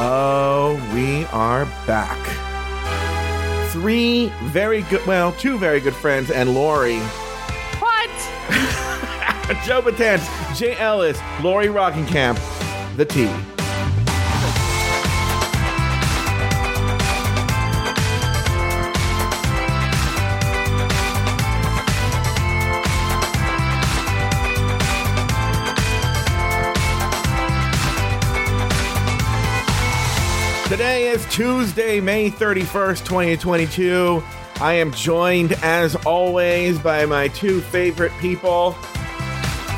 Oh, we are back. Three very good, well, two very good friends, and Lori. What? Joe Betance, Jay Ellis, Lori Roggenkamp, the T. is Tuesday, May 31st, 2022. I am joined, as always, by my two favorite people.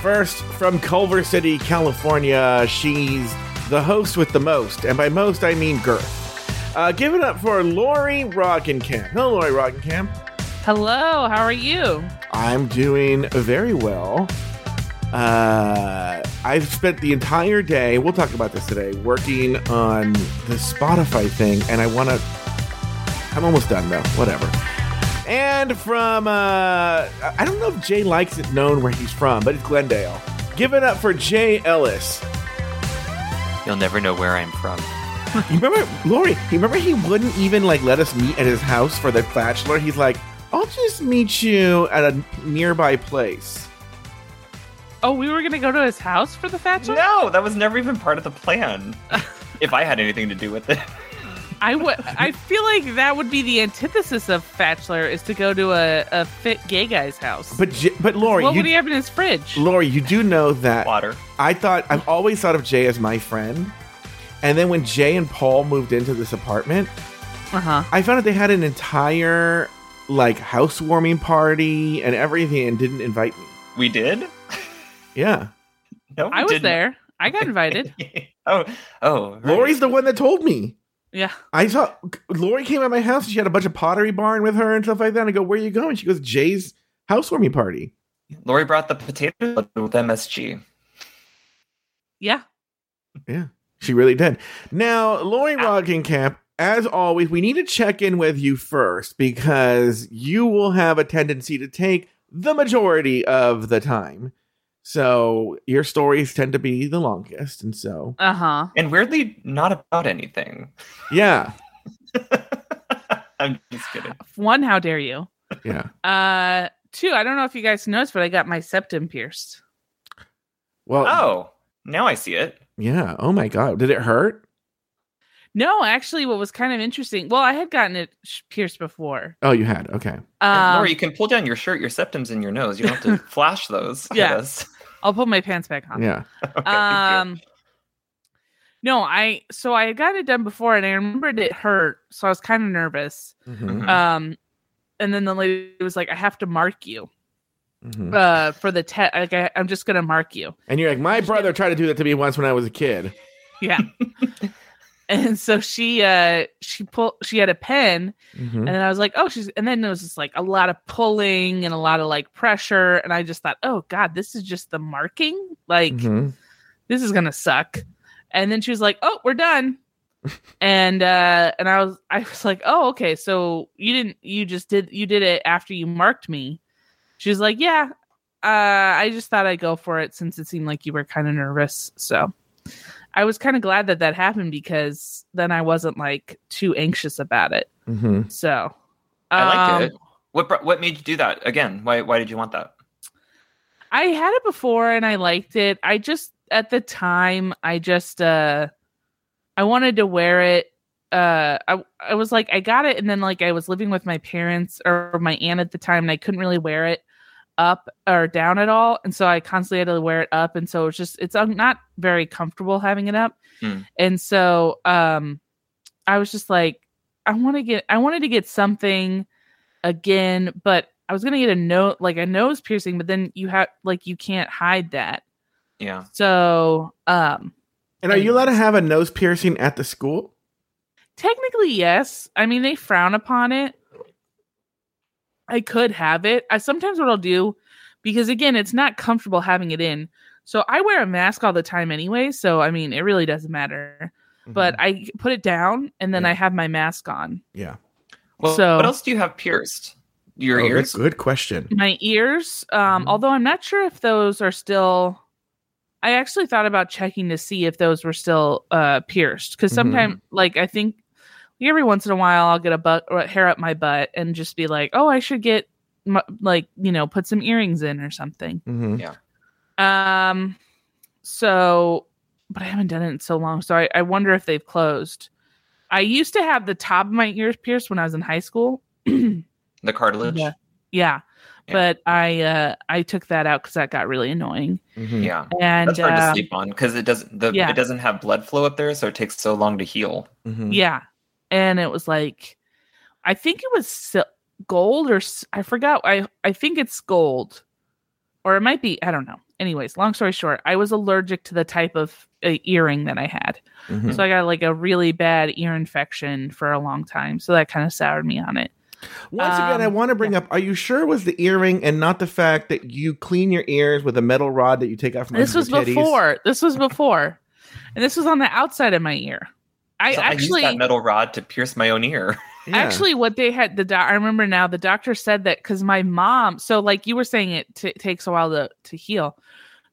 First, from Culver City, California, she's the host with the most, and by most, I mean girth. Uh, give it up for Lori Roggenkamp. Hello, Lori Roggenkamp. Hello, how are you? I'm doing very well. Uh, I've spent the entire day, we'll talk about this today, working on the Spotify thing, and I want to. I'm almost done though, whatever. And from, uh, I don't know if Jay likes it known where he's from, but it's Glendale. Give it up for Jay Ellis. You'll never know where I'm from. You remember, Lori, you remember he wouldn't even like let us meet at his house for the bachelor? He's like, I'll just meet you at a nearby place. Oh, we were gonna go to his house for the bachelor. No, that was never even part of the plan. if I had anything to do with it. I would. I feel like that would be the antithesis of bachelor is to go to a, a fit gay guy's house. But J- but Lori, what you, would he have in his fridge? Lori, you do know that Water. I thought I've always thought of Jay as my friend, and then when Jay and Paul moved into this apartment, Uh huh. I found out they had an entire like housewarming party and everything, and didn't invite me. We did? Yeah, No, I was didn't. there. I got invited. oh, oh. right. Lori's the one that told me. yeah. I saw Lori came at my house. and She had a bunch of pottery barn with her and stuff like that. And I go, "Where are you going?" She goes, "Jay's housewarming party." Lori brought the potato with MSG. Yeah. Yeah, she really did. Now, Lori Ah. Roggenkamp, as always, we need to check in with you first because you will have a tendency to take the majority of the time. So your stories tend to be the longest, and so Uh huh. And weirdly, not about anything. yeah, I'm just kidding. One, how dare you? yeah. Uh, two, I don't know if you guys noticed, but I got my septum pierced. Well, Oh, now I see it. yeah. Oh my god, did it hurt? No, actually, what was kind of interesting. Well, I had gotten it sh- pierced before. Oh, you had. Okay. And Um, Lori, you can pull down your shirt, your septums in your nose. You don't have to flash those. Yes. Yeah. us. I'll put my pants back on. Yeah. Okay, um no i so i got it done before and i remembered it hurt so i was kind of nervous Mhm, um and then the lady was like i have to mark you mhm. uh for the test like I, i'm just gonna mark you And you're like, my brother tried to do that to me once when I was a kid. yeah and so she uh she pulled she had a pen Mhm. and then i was like oh she's and then there was just like a lot of pulling and a lot of like pressure and i just thought oh god this is just the marking like Mhm. this is gonna suck. And then she was like, "Oh, we're done." and uh and I was I was like, "Oh, okay. So you didn't you just did you did it after you marked me." She was like, "Yeah. Uh I just thought I'd go for it since it seemed like you were kind of nervous." So I was kind of glad that that happened because then I wasn't like too anxious about it. Mhm. So I like um, it. What what made you do that again? Why why did you want that? I had it before and I liked it. I just at the time I just uh I wanted to wear it. Uh I I was like I got it and then like I was living with my parents or my aunt at the time and I couldn't really wear it up or down at all and so I constantly had to wear it up and so it's just it's um, not very comfortable having it up. Hmm. And so um I was just like I want to get I wanted to get something again but I was gonna get a note like a nose piercing, but then you have like you can't hide that. Yeah. So um And are you allowed to have a nose piercing at the school? technically yes. I mean they frown upon it. I could have it. I sometimes what I'll do because again it's not comfortable having it in. So I wear a mask all the time anyway, so I mean it really doesn't matter. But I put it down and then Yeah. I have my mask on. yeah. Well, So- what else do you have pierced? Your Oh, ears? Good, good question. My ears, um, Mhm. although I'm not sure if those are still I actually thought about checking to see if those were still uh, pierced because sometimes, like, I think every once in a while I'll get a butt or hair up my butt and just be like, oh, I should get m- like you know put some earrings in or something. hmm Um, so, but I haven't done it in so long, so I, I wonder if they've closed. I used to have the top of my ears pierced when I was in high school. The cartilage. Yeah. Yeah. Yeah. But I uh I took that out because that got really annoying. hmm Yeah. And That's hard to um, sleep on because it doesn't the yeah. it doesn't have blood flow up there, so it takes so long to heal. hmm yeah, and it was like, I think it was gold or I forgot. I I think it's gold, or it might be. I don't know. Anyways, long story short, I was allergic to the type of uh, earring that I had, hmm so I got like a really bad ear infection for a long time. So that kind of soured me on it. Once again, I Um, want to bring up: Are you sure it was the earring and not the fact that you clean your ears with a metal rod that you take out from This was before. This was before, and this was on the outside of my ear. I So actually I used that metal rod to pierce my own ear. Yeah. Actually, what they had the doc, I remember now. The doctor said that because my mom. So, like you were saying, it t- takes a while to to heal.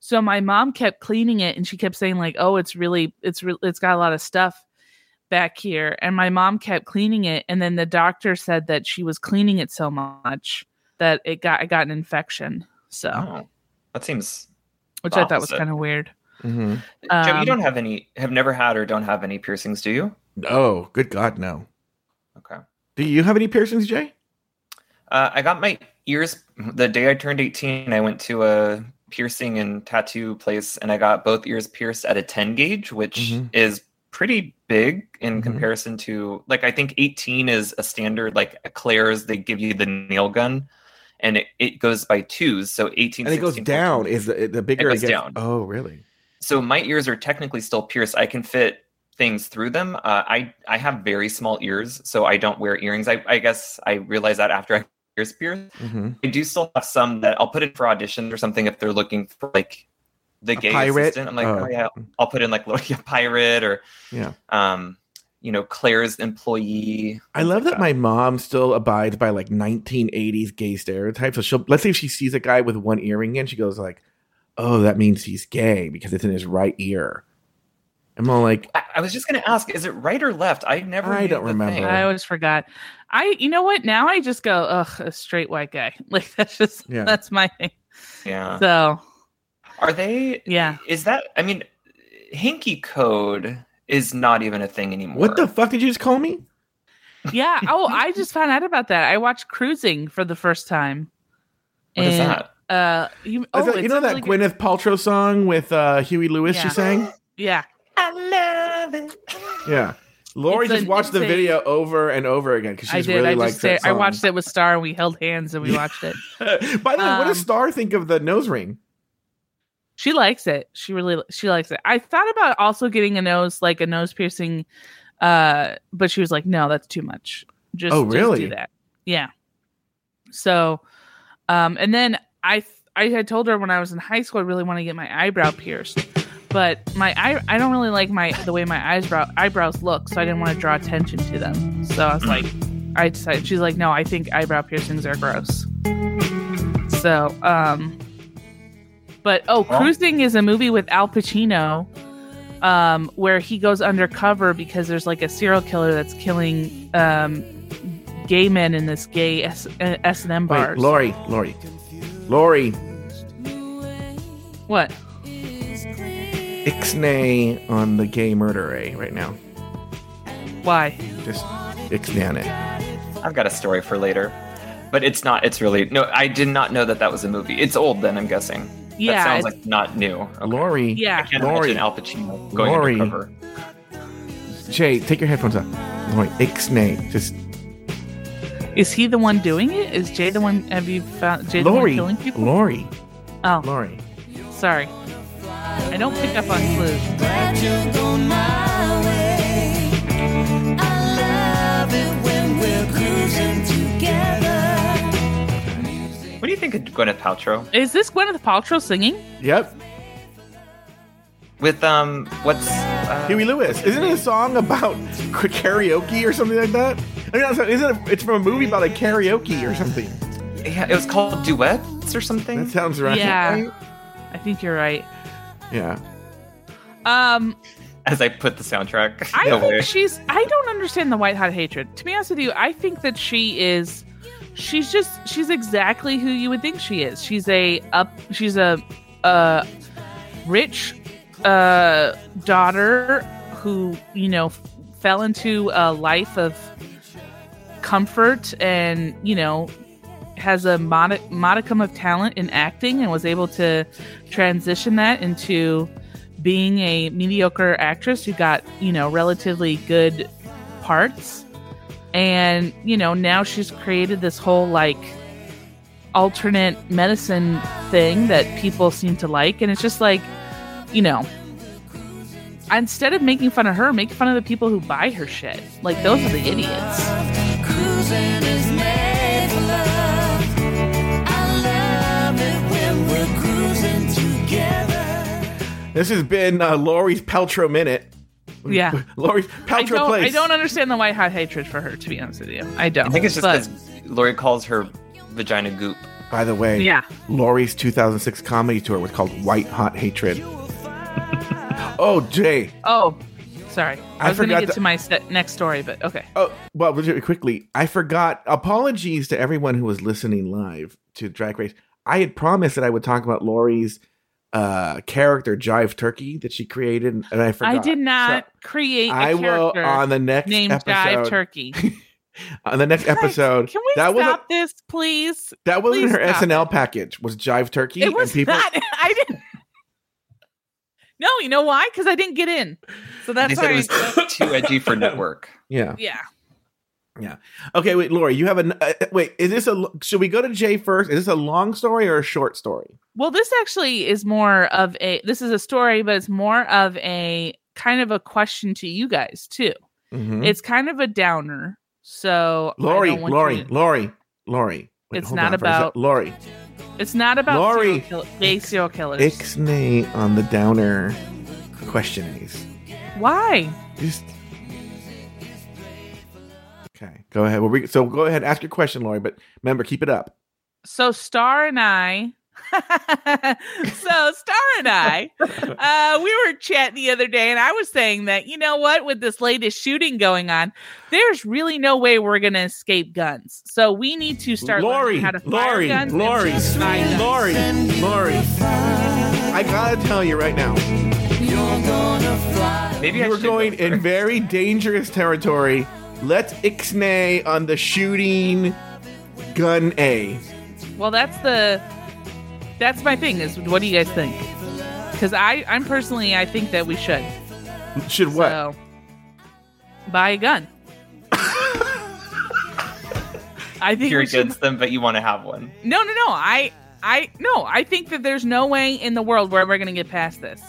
So my mom kept cleaning it, and she kept saying like, "Oh, it's really, it's re- it's got a lot of stuff back here." And my mom kept cleaning it, and then the doctor said that she was cleaning it so much that it got I got an infection. So, Oh, that seems. which I thought was kind of weird. Mhm. Joe, Um, you don't have any, have never had or don't have any piercings, do you? Oh, good God, no. Okay. Do you have any piercings, Jay? Uh, I got my ears the day I turned 18. I went to a piercing and tattoo place and I got both ears pierced at a 10 gauge, which Mhm. is pretty big in Mhm. comparison to like I think 18 is a standard like Claire's they give you the nail gun and it, it goes by twos so 18 And it goes 16, down. 14. Is the, the bigger It goes gets? down. Oh, really? So my ears are technically still pierced i can fit things through them uh, i i have very small ears so i don't wear earrings i, I guess i realized that after i ears pierced hmm i do still have some that i'll put in for auditions or something if they're looking for like the A gay pirate? assistant i'm like Oh. oh, yeah i'll put in like little yeah, pirate or Yeah. um you know claire's employee I love that my mom still abides by like 1980s gay stereotypes. So she'll let's say if she sees a guy with one earring in, she goes like, "Oh, that means he's gay because it's in his right ear." I'm all like, I, I was just gonna ask is it right or left i never I don't remember. thing. I always forgot. I, you know what? Now I just go, ugh, a straight white guy. Like that's just Yeah. that's my thing. yeah So are they yeah, is that i mean hanky code is not even a thing anymore "What the fuck did you just call me?" yeah. Oh, I just found out about that. I watched Cruising for the first time. What is And, that Uh, you, oh, that- you know that really good- Gwyneth Paltrow song with uh, Huey Lewis Yeah. she sang? Yeah, i love it Yeah. Lori It's just an watched the video over and over again because I she's did. really I likes that did. I watched it with Star, and we held hands and we watched it. By the way, what does Um, Star think of the nose ring? She likes it. She really she likes it. I thought about also getting a nose like a nose piercing, uh, but she was like, "No, that's too much. Just Oh, just really? do that." Yeah. So, um, and then I I had told her when I was in high school I really want to get my eyebrow pierced, but my eye I don't really like my the way my eyebrow eyebrows look, so I didn't want to draw attention to them. So I was like, I decided she's like, "No, I think eyebrow piercings are gross." So, um, but oh, Cruising is a movie with Al Pacino, um, where he goes undercover because there's like a serial killer that's killing um, gay men in this gay S S and M Wait, bars. Lori, Lori, Lori, what? ixnay on the gay murderer eh, right now. Why? Just ixnay on it. i've got a story for later but it's not it's really no i did not know that that was a movie it's old then i'm guessing Yeah, that sounds like not new okay. Lori, i Yeah. can't Lori. imagine al pacino going Lori. undercover Jay, take your headphones off. Lori, ixnay. Just Is he the one doing it? Is Jay the one? Have you found Jay the one killing people? Lori, Oh, Lori. sorry. I don't pick up on clues. Glad you're going my way. I love it when we're cruising together. what do you think of gwyneth paltrow Is this Gwyneth Paltrow singing? Yep, with um what's uh, Huey Lewis. Isn't it a song about karaoke or something like that? I mean, it's- isn't it? It's from a movie about a karaoke or something. yeah, it was called duets or something That sounds right. Yeah. I think you're right. Yeah. Um, As I put the soundtrack I away. think she's. I don't understand the white hot hatred. To be honest with you, I think that she is. She's just. She's exactly who you would think she is. She's a up. She's a, uh, rich, uh, daughter who you know f- fell into a life of comfort and you know has a mod- modicum of talent in acting and was able to transition that into being a mediocre actress who got you know relatively good parts. And you know now she's created this whole like alternate medicine thing that people seem to like. And it's just like you know instead of making fun of her make fun of the people who buy her shit. Like those are the idiots Cruising is made for love. I love it when we're cruising together. This has been uh, Lori's Paltrow Minute. yeah Lori's I Paltrow don't, Place. I don't understand the white hot hatred for her to be honest with you i don't I think it's just But- because Lori calls her vagina goop. By the way, yeah Lori's 2006 comedy tour was called White Hot Hatred. oh, Jay. oh sorry i, I was gonna get to- to my se- next story but okay Oh, well, really quickly, I forgot. Apologies to everyone who was listening live to Drag Race. I had promised that I would talk about Lori's uh character Jive Turkey that she created, and I forgot. I did not So create a I will character on the next named episode. Jive Turkey. on the next episode, Can we that stop this, please? that wasn't please her SNL package. Was Jive Turkey? It was and people, not. I didn't. No, you know why? Because I didn't get in. So that's they said why. it was too edgy for network. Yeah. yeah. Yeah. Okay. Wait, Lori, you have a uh, wait. Is this a? Should we go to Jay first? Is this a long story or a short story? Well, this actually is more of a. This is a story, but it's more of a kind of a question to you guys too. Mhm. It's kind of a downer. So I Lori, don't want Lori, you to- Lori, Lori. Wait, It's not on for a about- Lori. It's not about Lori. serial kill- serial killers. Ixnay on the downer questions. Why? Just okay. Go ahead. Well, we, so go ahead, ask your question, Lori. But remember, keep it up. so Star and I, so Star and I, uh, we were chatting the other day, and I was saying that you know what, with this latest shooting going on, there's really no way we're gonna escape guns. So we need to start Lori, learning how to fire Lori, guns. and Lori. Lori, Lori. I gotta tell you right now, You're gonna fly. Maybe I you were should going go in very dangerous territory. Let's ixnay on the shooting gun A. Well, that's the that's my thing. Is what do you guys think? Because I, I'm personally, I think that we should. Should what? So, buy a gun. I think You're we should against them, but you want to have one. No, no, no. I, I, no. I think that there's no way in the world where we're going to get past this.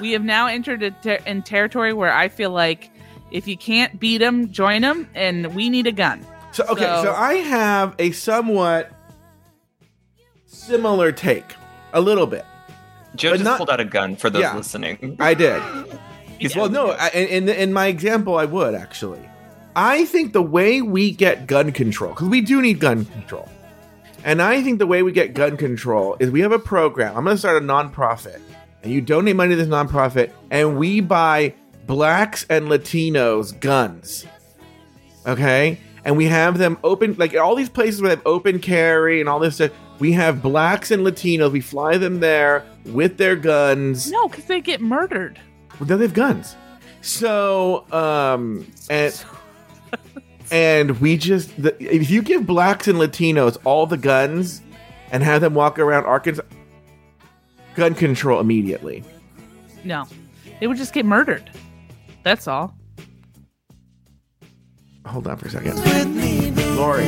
We have now entered a ter- in territory where I feel like if you can't beat them, join them, and we need a gun. So okay, so, So- I have a somewhat similar take, a little bit. Joe But just not- pulled out a gun for those Yeah. listening. I did. He's well, no, I, in in my example, I would actually. I think the way we get gun control, because we do need gun control, and I think the way we get gun control is we have a program. I'm going to start a nonprofit, and you donate money to this nonprofit, and we buy blacks and Latinos guns. Okay, and we have them open, like all these places where they have open carry and all this stuff. We have blacks and Latinos. We fly them there with their guns. No, because they get murdered. Well, they have guns. So, um, and and we just the, if you give blacks and Latinos all the guns and have them walk around Arkansas, gun control immediately. No, they would just get murdered. That's all. Hold on for a second, Lori.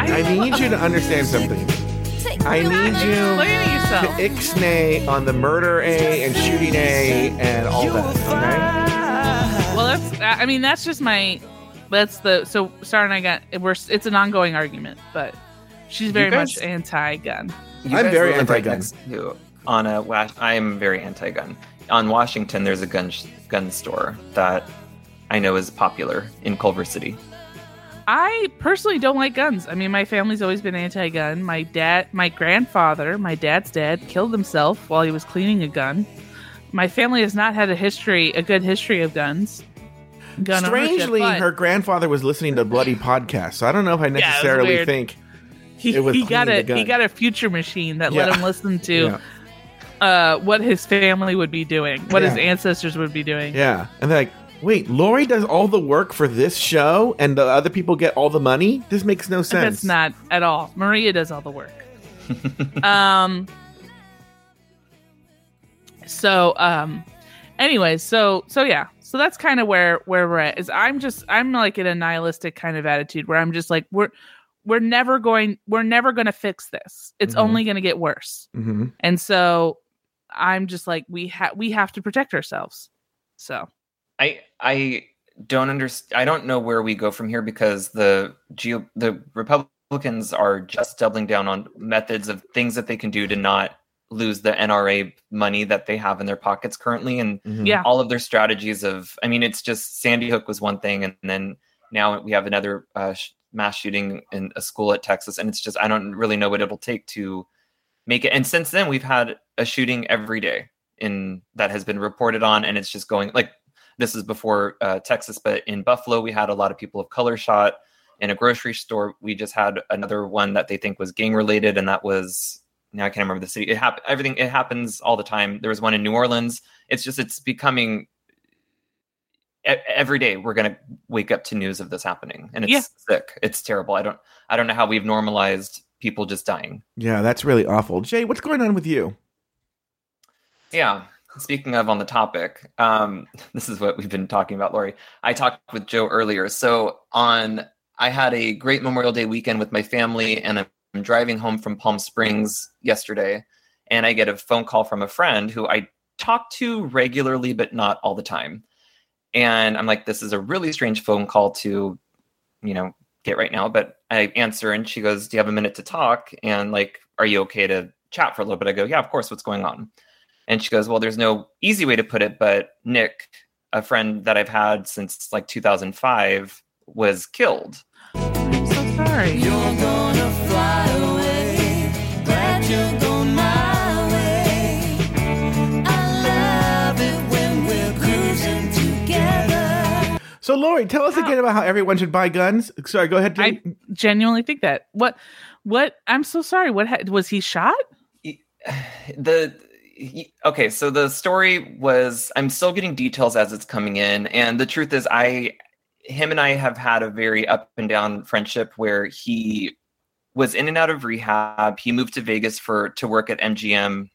I, I need you to understand something. I need you to ixnay on the murder A and shooting A and all that. Well, that's. I mean, that's just my. That's the. So Star and I got. We're. It's an ongoing argument, but she's very guys- much anti-gun. I'm very anti-gun. next to- On a Was- I am very anti-gun. On Washington, there's a gun sh- gun store that I know is popular in Culver City. I personally don't like guns. I mean, my family's always been anti-gun. My dad, my grandfather, my dad's dad killed himself while he was cleaning a gun. My family has not had a history, a good history of guns. Gun Strangely, but her grandfather was listening to Bloody podcasts, so I don't know if I necessarily weird. think. he, it was he got a he got a future machine that let him listen to Yeah. uh, what his family would be doing, what his ancestors would be doing. Yeah, and they're like, "Wait, Lori does all the work for this show, and the other people get all the money? This makes no sense." That's not at all. Maria does all the work. um. So um. Anyways, so so yeah, so that's kind of where where we're at. Is I'm just I'm like in a nihilistic kind of attitude where I'm just like we're we're never going we're never going to fix this. It's Mhm. only going to get worse. hmm And so I'm just like we have we have to protect ourselves. So I I don't understand. I don't know where we go from here because the geo the Republicans are just doubling down on methods of things that they can do to not lose the NRA money that they have in their pockets currently, and Mm-hmm. Yeah. all of their strategies of. I mean, it's just Sandy Hook was one thing, and then now we have another uh, mass shooting in a school at Texas, and it's just I don't really know what it'll take to make it. And since then, we've had a shooting every day in that has been reported on, and it's just going like this is before uh, Texas, but in Buffalo, we had a lot of people of color shot. In a grocery store, we just had another one that they think was gang related, and that was now I can't remember the city. It happened. Everything it happens all the time. There was one in New Orleans. It's just it's becoming e- every day we're gonna wake up to news of this happening, and it's Yeah. sick. It's terrible. I don't I don't know how we've normalized people just dying. Yeah, that's really awful. Jay, what's going on with you? Yeah. Speaking of on the topic, um, this is what we've been talking about, Lori. I talked with Joe earlier. So on, I had a great Memorial Day weekend with my family, and I'm driving home from Palm Springs yesterday, and I get a phone call from a friend who I talk to regularly, but not all the time. And I'm like, this is a really strange phone call to, you know, get right now. But I answer, and she goes, "Do you have a minute to talk?" And like, "Are you okay to chat for a little bit?" I go, "Yeah, of course. What's going on?" And she goes, Well, there's no easy way to put it, but Nick, a friend that I've had since like 2005, was killed. I'm so sorry. You're gonna fly away. Glad you're going my way. I love it when we're cruising together. So, Lori, tell us again about how everyone should buy guns. Sorry, go ahead. Jay. I genuinely think that. What? What? I'm so sorry. What ha- was he shot? The he- okay, so the story was I'm still getting details as it's coming in, and the truth is, I him and I have had a very up and down friendship where he was in and out of rehab. He moved to Vegas for to work at MGM.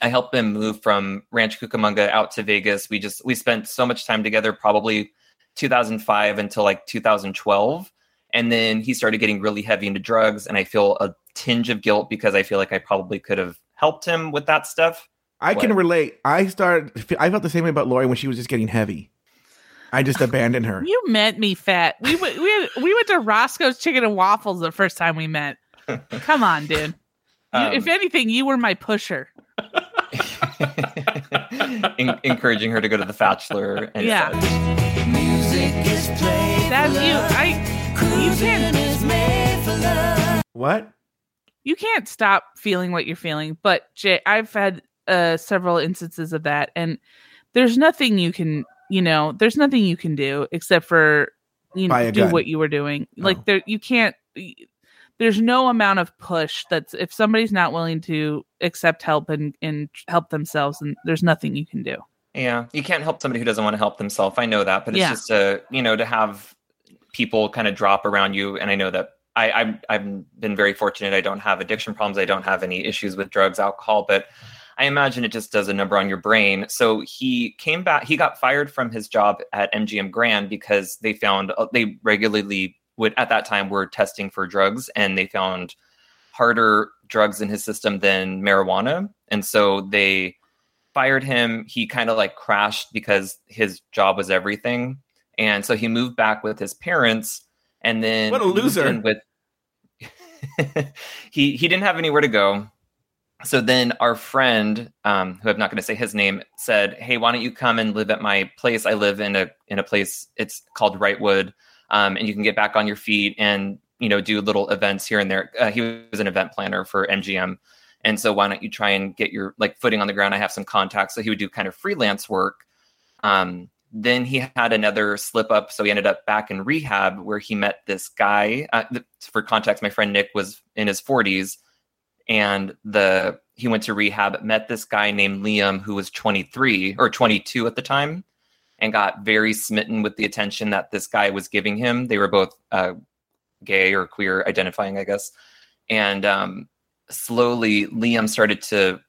I helped him move from Rancho Cucamonga out to Vegas. We just we spent so much time together, probably 2005 until like 2012. And then he started getting really heavy into drugs, and I feel a tinge of guilt because I feel like I probably could have helped him with that stuff. I can relate. I started. I felt the same way about Lori when she was just getting heavy. I just abandoned her. You meant me fat. We went. We had, we went to Roscoe's Chicken and Waffles the first time we met. Come on, dude. You, Um, if anything, you were my pusher. En- encouraging her to go to the Bachelor. And Yeah. such. Music is played. That's you. I. You can't. is made for love. What? You can't stop feeling what you're feeling. But Jay, I've had uh, several instances of that, and there's nothing you can. You know, there's nothing you can do except for you know do gun. what you were doing. Like Oh. there, you can't. There's no amount of push that's if somebody's not willing to accept help and and help themselves, and there's nothing you can do. Yeah, you can't help somebody who doesn't want to help themselves. I know that, but it's Yeah. just a you know to have people kind of drop around you, and I know that I I've, I've been very fortunate. I don't have addiction problems. I don't have any issues with drugs, alcohol, but I imagine it just does a number on your brain. So he came back. He got fired from his job at MGM Grand because they found uh, they regularly would at that time were testing for drugs, and they found harder drugs in his system than marijuana, and so they fired him. He kind of like crashed because his job was everything. And so he moved back with his parents and then What a loser. with he he didn't have anywhere to go. So then our friend, um, who I'm not going to say his name, said, "Hey, why don't you come and live at my place? I live in a in a place. It's called Wrightwood. um, and you can get back on your feet and you know do little events here and there. Uh, he was an event planner for MGM, and so why don't you try and get your like footing on the ground? I have some contacts, so he would do kind of freelance work. Um, then he had another slip up, so he ended up back in rehab where he met this guy. Uh, for context, my friend Nick was in his 40s, and the he went to rehab, met this guy named Liam who was 23 or 22 at the time, and got very smitten with the attention that this guy was giving him. They were both uh, gay or queer identifying, I guess, and um, slowly Liam started to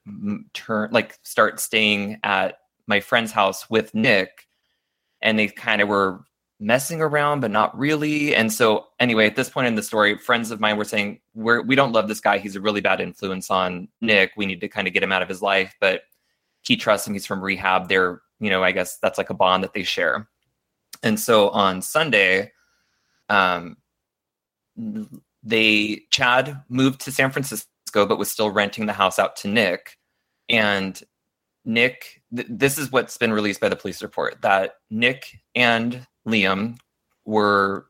turn like start staying at my friend's house with Nick and they kind of were messing around but not really. And so anyway at this point in the story friends of mine were saying we're we don't love this guy. He's a really bad influence on nick. We need to kind of get him out of his life but he trusts him. He's from rehab. They're you know i guess that's like a bond that they share. And so on sunday um they chad moved to san francisco but was still renting the house out to nick. And Nick, th- this is what's been released by the police report that Nick and Liam were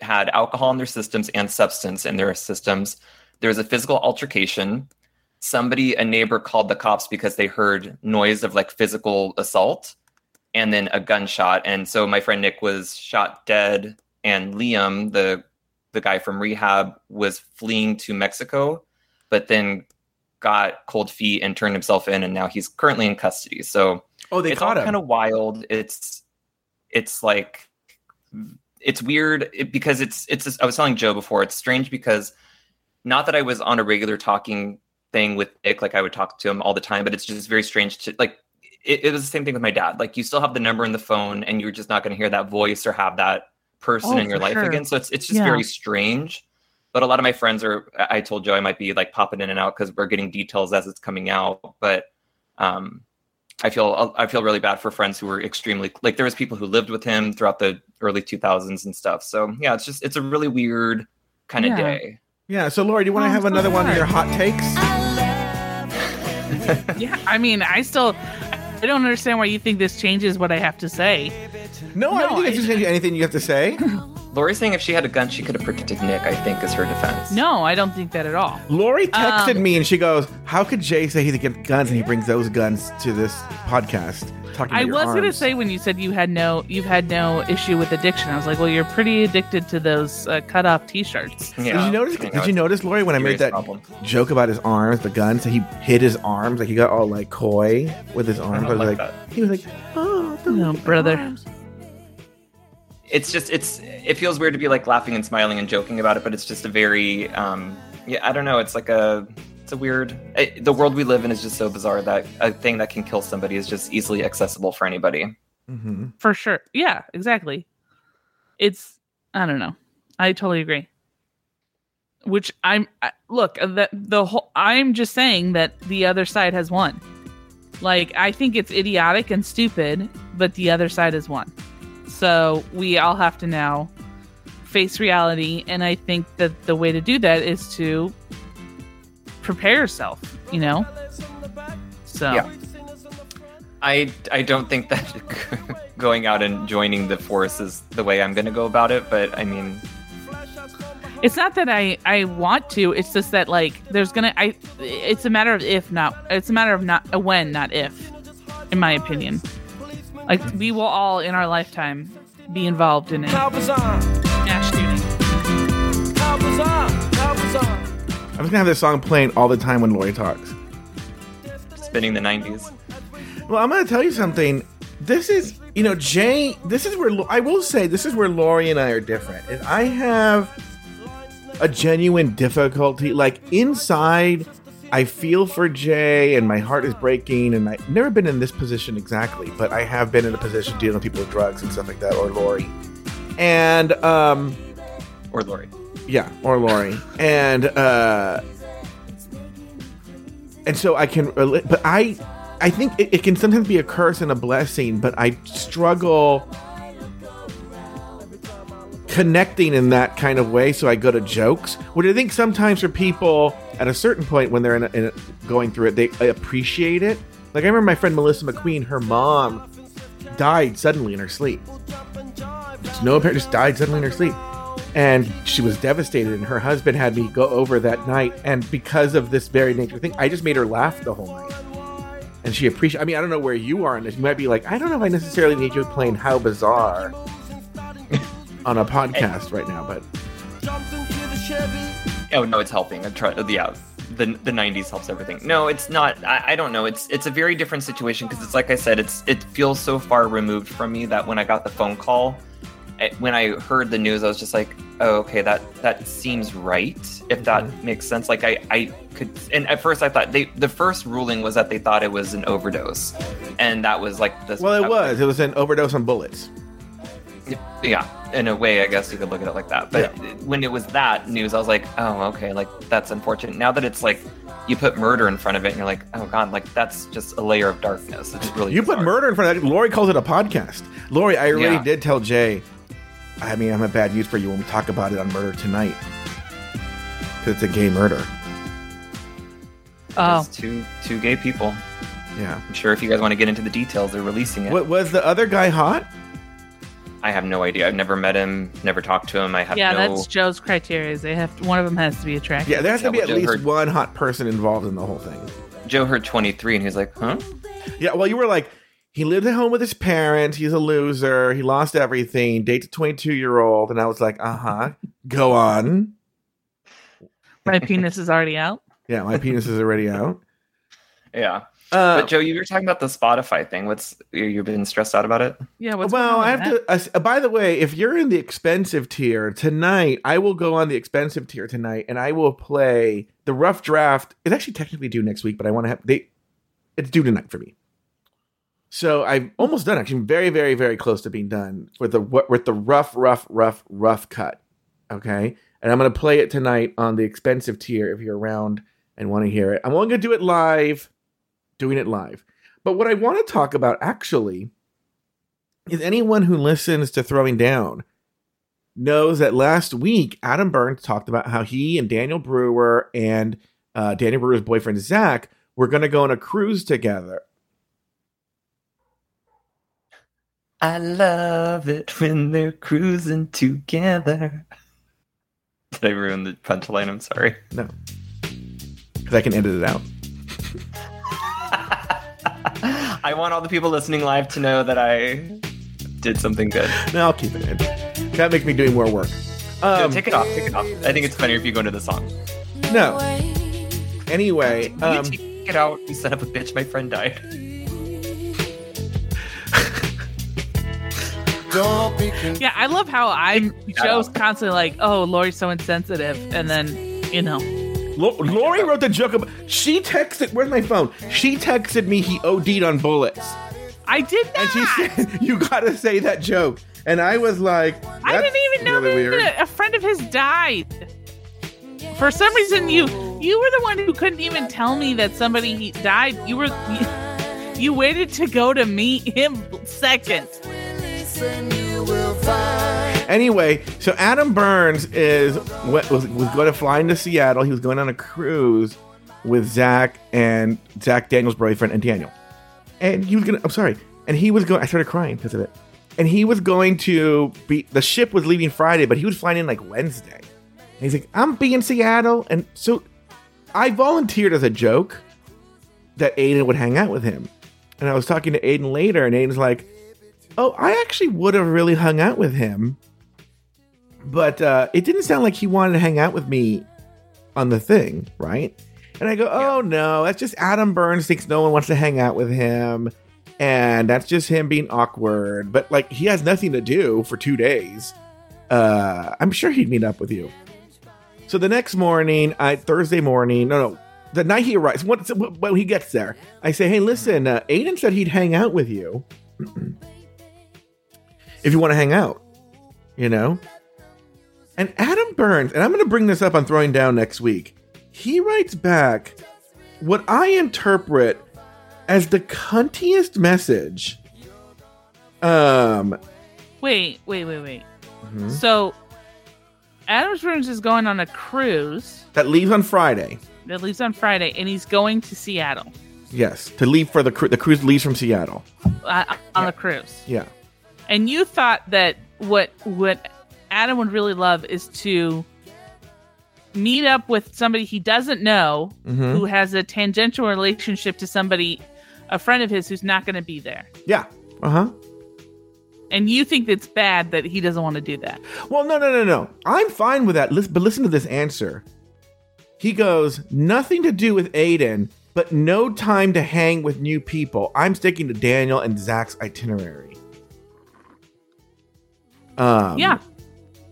had alcohol in their systems and substance in their systems. There was a physical altercation. Somebody, a neighbor, called the cops because they heard noise of like physical assault, and then a gunshot. And so my friend Nick was shot dead, and Liam, the the guy from rehab, was fleeing to Mexico, but then got cold feet and turned himself in, and now he's currently in custody. So Oh, they it's all caught him. kind of wild. It's it's like it's weird because it's it's. I was telling Joe before. It's strange because not that I was on a regular talking thing with Nick, like I would talk to him all the time, but it's just very strange to like. It, it was the same thing with my dad. Like you still have the number in the phone, and you're just not going to hear that voice or have that person Oh, in your life sure. again. So it's it's just Yeah. very strange. But a lot of my friends are. I I told Joe I might be like popping in and out because we're getting details as it's coming out. But um, I feel I feel really bad for friends who were extremely like there was people who lived with him throughout the early 2000s and stuff. So yeah, it's just it's a really weird kind of Yeah. day. Yeah. So, Lori, do you want to Oh, have so another one of your hot takes? Yeah, I mean, I still, I don't understand why you think this changes what I have to say. No, I don't think I- it's just anything you have to say. Lori's saying if she had a gun, she could have protected Nick. I think is her defense. No, I don't think that at all. Lori texted Um, me and she goes, "How could Jay say he's get guns and he brings those guns to this podcast?" Talking about I your was gonna say when you said you had no, you've had no issue with addiction. I was like, well, you're pretty addicted to those uh, cut off T-shirts. Yeah, Did you notice? I know, Did you notice, Lori, when I made that problem. joke about his arms, the guns? That he hid his arms, like he got all like coy with his arms. I, don't was like like, he was like, "Oh, No, brother. arms." It's just it's it feels weird to be like laughing and smiling and joking about it, but it's just a very um yeah I don't know. It's like a it's a weird. It, the world we live in is just so bizarre that a thing that can kill somebody is just easily accessible for anybody. Mhm. For sure. Yeah, exactly. It's I don't know. I totally agree. Which I'm I, look uh, that the whole I'm just saying that the other side has won. Like I think it's idiotic and stupid, but the other side has won. So we all have to now face reality and I think that the way to do that is to prepare yourself, you know? So Yeah. I I don't think that going out and joining the force is the way I'm going to go about it, but I mean, it's not that I I want to. It's just that like there's gonna I. It's a matter of if not. It's a matter of not a when, not if. In my opinion, like we will all in our lifetime be involved in a mass shooting. I'm just gonna have this song playing all the time when Lori talks. spinning the 90s. Well, I'm to tell you something. This is, you know, Jay. This is where I will say this is where Lori and I are different. And I have a genuine difficulty. Like inside, I feel for Jay, and my heart is breaking. And I've never been in this position exactly, but I have been in a position dealing with people with drugs and stuff like that, or Lori. And um, Or Lori. Yeah, or Lori. and uh and so I can but I I think it, it can sometimes be a curse and a blessing, but I struggle connecting in that kind of way, so I go to jokes. which I think sometimes for people at a certain point when they're in, a, in a, going through it, they appreciate it. Like I remember my friend Melissa McQueen, her mom died suddenly in her sleep. no apparent, just died suddenly in her sleep. And she was devastated, and her husband had me go over that night. And because of this very nature thing, I just made her laugh the whole night. And she appreciated. I mean, I don't know where you are on this. You might be like, I don't know if I necessarily need you playing "How Bizarre" on a podcast right now, but Oh no, it's helping. I'm trying. Yeah, the the '90s helps everything. No, it's not. I, I don't know. It's it's a very different situation because it's like I said. It's it feels so far removed from me that when I got the phone call, when I heard the news, I was just like, oh, okay, that that seems right. If that Mm-hmm. makes sense. Like I I could. And at first I thought they the first ruling was that they thought it was an overdose, and that was like the well, it was. It was an overdose on bullets. yeah in a way i guess you could look at it like that but when it was that news i was like oh okay like that's unfortunate now that it's like you put murder in front of it and you're like oh god like that's just a layer of darkness it's really You put murder in front of that. Lori calls it a podcast. Lori, I really Yeah. did tell Jay. I mean, I'm a bad use for you when we talk about it on Murder Tonight. Because it's a gay murder. Oh, It's two two gay people Yeah. i'm sure if you guys want to get into the details they're releasing it What was the other guy hot? i have no idea i've never met him never talked to him i have yeah, no that's Joe's criteria. They have one of them has to be attractive. Yeah, there has to be well, at Joe least heard- one hot person involved in the whole thing. joe heard 23 and he's like huh Yeah, well, you were like, he lived at home with his parents. He's a loser. He lost everything. Dates a 22 year old. And I was like, uh huh. Go on. My penis is already out. Yeah, my penis is already out. yeah Uh, but joe you were talking about the spotify thing what's you- you've been stressed out about it Yeah. What's well, I have with to. Uh, by the way, if you're in the expensive tier tonight, I will go on the expensive tier tonight, and I will play the rough draft. It's actually technically due next week, but I want to have they. It's due tonight for me. So I'm almost done. Actually, very, very, very close to being done with the with the rough, rough, rough, rough cut. Okay, and I'm gonna play it tonight on the expensive tier. If you're around and want to hear it, I'm only gonna do it live. Doing it live. But what I want to talk about actually is anyone who listens to Throwing Down knows that last week Adam Burns talked about how he and Daniel Brewer and uh, Daniel Brewer's boyfriend Zach were going to go on a cruise together. I love it when they're cruising together. Did I ruin the punchline? I'm sorry. No, because I can edit it out. I want all the people listening live to know that I did something good. No, I'll keep it in. That makes me doing more work. No, Um, take it off. Take it off. I think it's funnier if you go into the song. no. Anyway, um, you take it out. You son of a bitch. My friend died. Don't be Yeah, I love how I'm Joe's constantly like, "Oh, Lori's so insensitive," and then you know, Lo- Lori wrote the joke. About, she texted. Where's my phone? She texted me he OD'd on bullets. I did And she said, "You gotta say that joke." And I was like, I didn't even know really that a- a friend of his died. For some reason, you you were the one who couldn't even tell me that somebody died. You were you, you waited to go to meet him second. Anyway, so Adam Burns is was was going to fly into Seattle. He was going on a cruise with Zach and Zach Daniel's boyfriend and Daniel, and he was gonna. I'm sorry, and he was going. I started crying because of it. And he was going to be. The ship was leaving Friday, but he was flying in like Wednesday. And he's like, "I'm being Seattle," and so I volunteered as a joke that Aiden would hang out with him. And I was talking to Aiden later, and Aiden's like, "Oh, I actually would have really hung out with him." but uh, it didn't sound like he wanted to hang out with me on the thing, right? And I go, oh no, that's just Adam Burns thinks no one wants to hang out with him, and that's just him being awkward. But like, he has nothing to do for two days. Uh, I'm sure he'd meet up with you. So the next morning, I Thursday morning, no, no, the night he arrives, when, when he gets there, I say, hey, listen, uh, Aiden said he'd hang out with you if you want to hang out, you know. And Adam Burns, and I'm going to bring this up on Throwing Down next week. He writes back what I interpret as the cuntiest message. Um, Wait, wait, wait, wait. mhm. So, Adams Burns is going on a cruise that leaves on Friday. that leaves on Friday, and he's going to Seattle Yes, to leave for the cru- the cruise leaves from Seattle. uh, on the cruise. Yeah, And you thought that what what Adam would really love is to meet up with somebody he doesn't know Mhm. who has a tangential relationship to somebody a friend of his who's not going to be there. Yeah. Uh huh. And you think it's bad that he doesn't want to do that. Well, no, no, no, no. I'm fine with that. But listen to this answer. He goes, nothing to do with Aiden, but no time to hang with new people. I'm sticking to Daniel and Zach's itinerary. Um, yeah.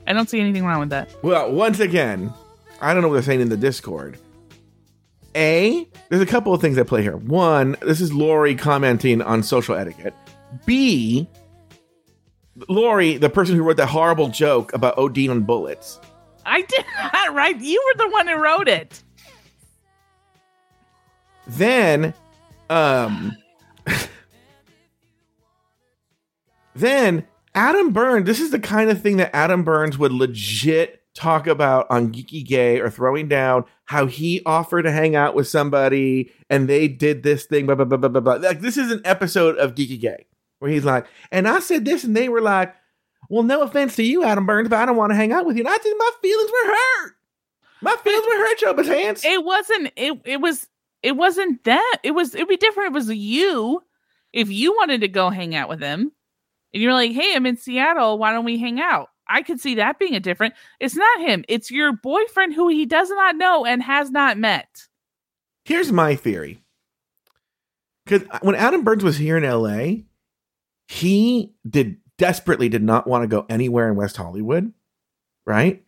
I don't see anything wrong with that. Well, once again, I don't know what they're saying in the Discord. A, there's a couple of things that play here. One, this is Lori commenting on social etiquette. B, Lori, the person who wrote that horrible joke about OD on bullets. I did not right. You were the one who wrote it. Then, um, then Adam Burns. This is the kind of thing that Adam Burns would legit talk about on Geeky Gay or throwing down how he offered to hang out with somebody and they did this thing. Blah blah blah blah blah. blah. Like this is an episode of Geeky Gay where he's like, and I said this, and they were like, "Well, no offense to you, Adam Burns, but I don't want to hang out with you." And I think my feelings were hurt. My feelings were hurt, Joe Pants. It wasn't it it was it wasn't that. It was it'd be different. It was you. If you wanted to go hang out with him and you're like, hey, I'm in Seattle, why don't we hang out? I could see that being a different. It's not him. It's your boyfriend who he does not know and has not met. Here's my theory. Because uh, when Adam Burns was here in LA, he did desperately did not want to go anywhere in West Hollywood, right?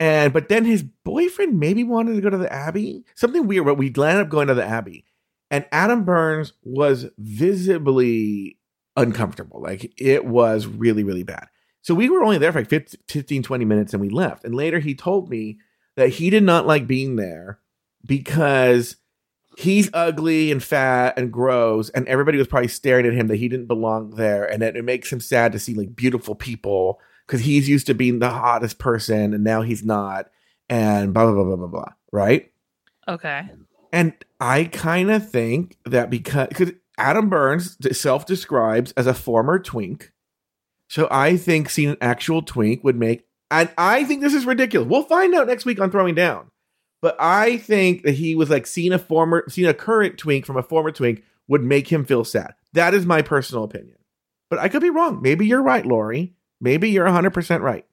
And but then his boyfriend maybe wanted to go to the Abbey, something weird. But we landed up going to the Abbey, and Adam Burns was visibly uncomfortable. Like it was really, really bad. So we were only there for like 15, 15 20 minutes and we left. And later he told me that he did not like being there because he's ugly and fat and gross and everybody was probably staring at him that he didn't belong there and that it makes him sad to see like beautiful people because he's used to being the hottest person and now he's not and blah blah blah blah blah blah right Okay. and i kind of think that because because adam burns self-describes as a former twink so i think seeing an actual twink would make and i think this is ridiculous we'll find out next week on throwing down but I think that he was like seeing a former, seeing a current twink from a former twink would make him feel sad. That is my personal opinion. But I could be wrong. Maybe you're right, Lori. Maybe you're 100% right.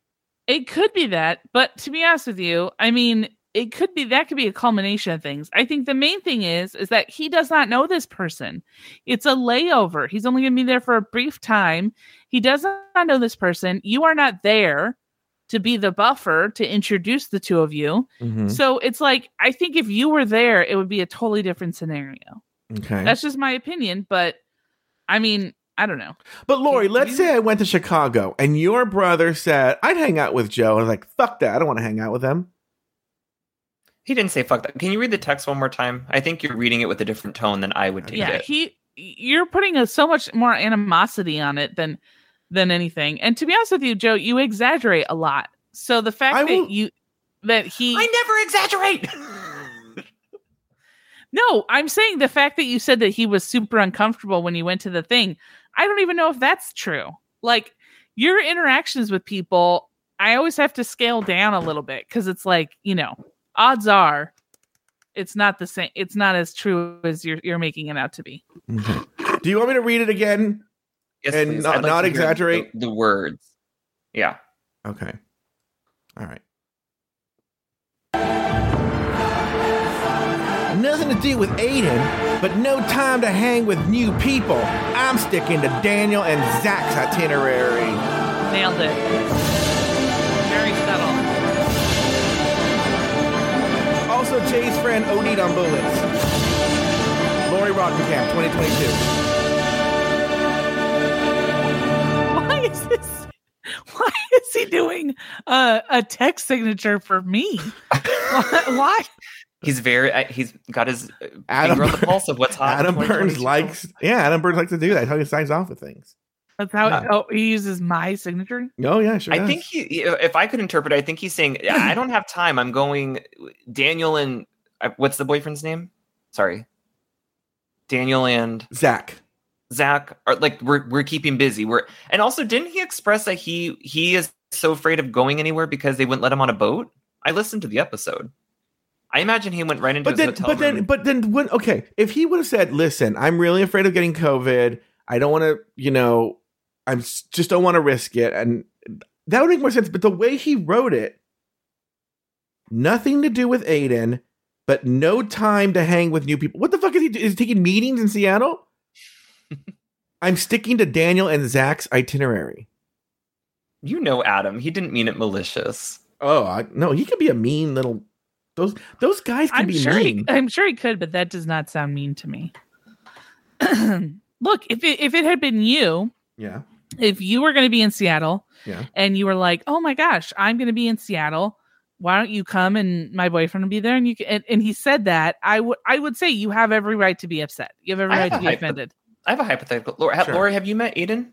It could be that, but to be honest with you, I mean, it could be that could be a culmination of things. I think the main thing is is that he does not know this person. It's a layover. He's only going to be there for a brief time. He does not know this person. You are not there to be the buffer to introduce the two of you. Mhm. So it's like I think if you were there, it would be a totally different scenario. Okay. That's just my opinion, but I mean, I don't know. but Lori, Can let's you- say I went to Chicago and your brother said, I'd hang out with Joe. I was like, fuck that. I don't want to hang out with him. He didn't say fuck that. Can you read the text one more time? I think you're reading it with a different tone than I would take yeah it. he you're putting a, so much more animosity on it than than anything and to be honest with you joe you exaggerate a lot so the fact I that will- you that he I never exaggerate. no i'm saying the fact that you said that he was super uncomfortable when you went to the thing i don't even know if that's true like your interactions with people i always have to scale down a little bit because it's like you know odds are it's not the same it's not as true as you're you're making it out to be Okay. Do you want me to read it again? Yes, And please. not- like not exaggerate? the, the words. Yeah. Okay. All right. Nothing to do with Aiden, but no time to hang with new people. I'm sticking to Daniel and Zach's itinerary. nailed it Also, Jay's friend OD'd on bullets. Lori Roggenkamp, 2022. why is this why is he doing a, a text signature for me why, why? He's very. uh, He's got his uh, Adam- finger on the pulse of what's hot. Adam Burns likes, yeah, Adam Burns likes to do that. How he signs off with things. That's how Yeah. oh he uses my signature Oh, yeah, sure. I does. think he. If I could interpret, I think he's saying, "I don't have time. I'm going." Daniel and uh, what's the boyfriend's name? Sorry, Daniel and Zach. Zach are like we're we're keeping busy. We're and also didn't he express that he he is so afraid of going anywhere because they wouldn't let him on a boat? I listened to the episode. I imagine he went right into But his then, hotel but then, but then, when okay, if he would have said, "Listen, I'm really afraid of getting COVID. I don't want to, you know, I'm just don't want to risk it," and that would make more sense. But the way he wrote it, nothing to do with Aiden, but no time to hang with new people. What the fuck is he? do- Is he taking meetings in Seattle? I'm sticking to Daniel and Zach's itinerary. you know Adam. He didn't mean it malicious. Oh I, no, he could be a mean little. Those those guys can I'm be sure he, mean. I'm sure he could, but that does not sound mean to me. Look, if it if it had been you, yeah, if you were going to be in Seattle yeah. and you were like, "Oh my gosh, I'm going to be in Seattle. Why don't you come and my boyfriend will be there?" And you can, and, and he said that, I would I would say you have every right to be upset. You have every I right have to be hypo- offended. I have a hypothetical. Lori, ha- Sure. Lori, have you met Aiden?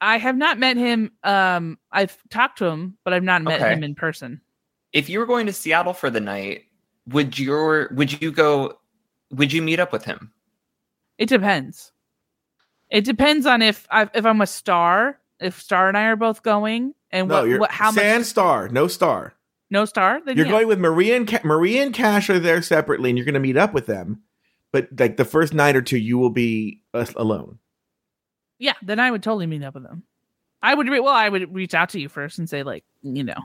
I have not met him. Um, I've talked to him, but I've not met Okay. him in person. If you were going to Seattle for the night, would your would you go? Would you meet up with him? It depends. It depends on if I if I'm a star, if Star and I are both going, and No, what, you're what how Sand much Star, no Star. no Star. Then You're yeah. going with Maria and Ca- Maria and Cash are there separately, and you're going to meet up with them. But like the first night or two, you will be uh, alone. yeah, then I would totally meet up with them. I would re- well, I would reach out to you first and say like, you know,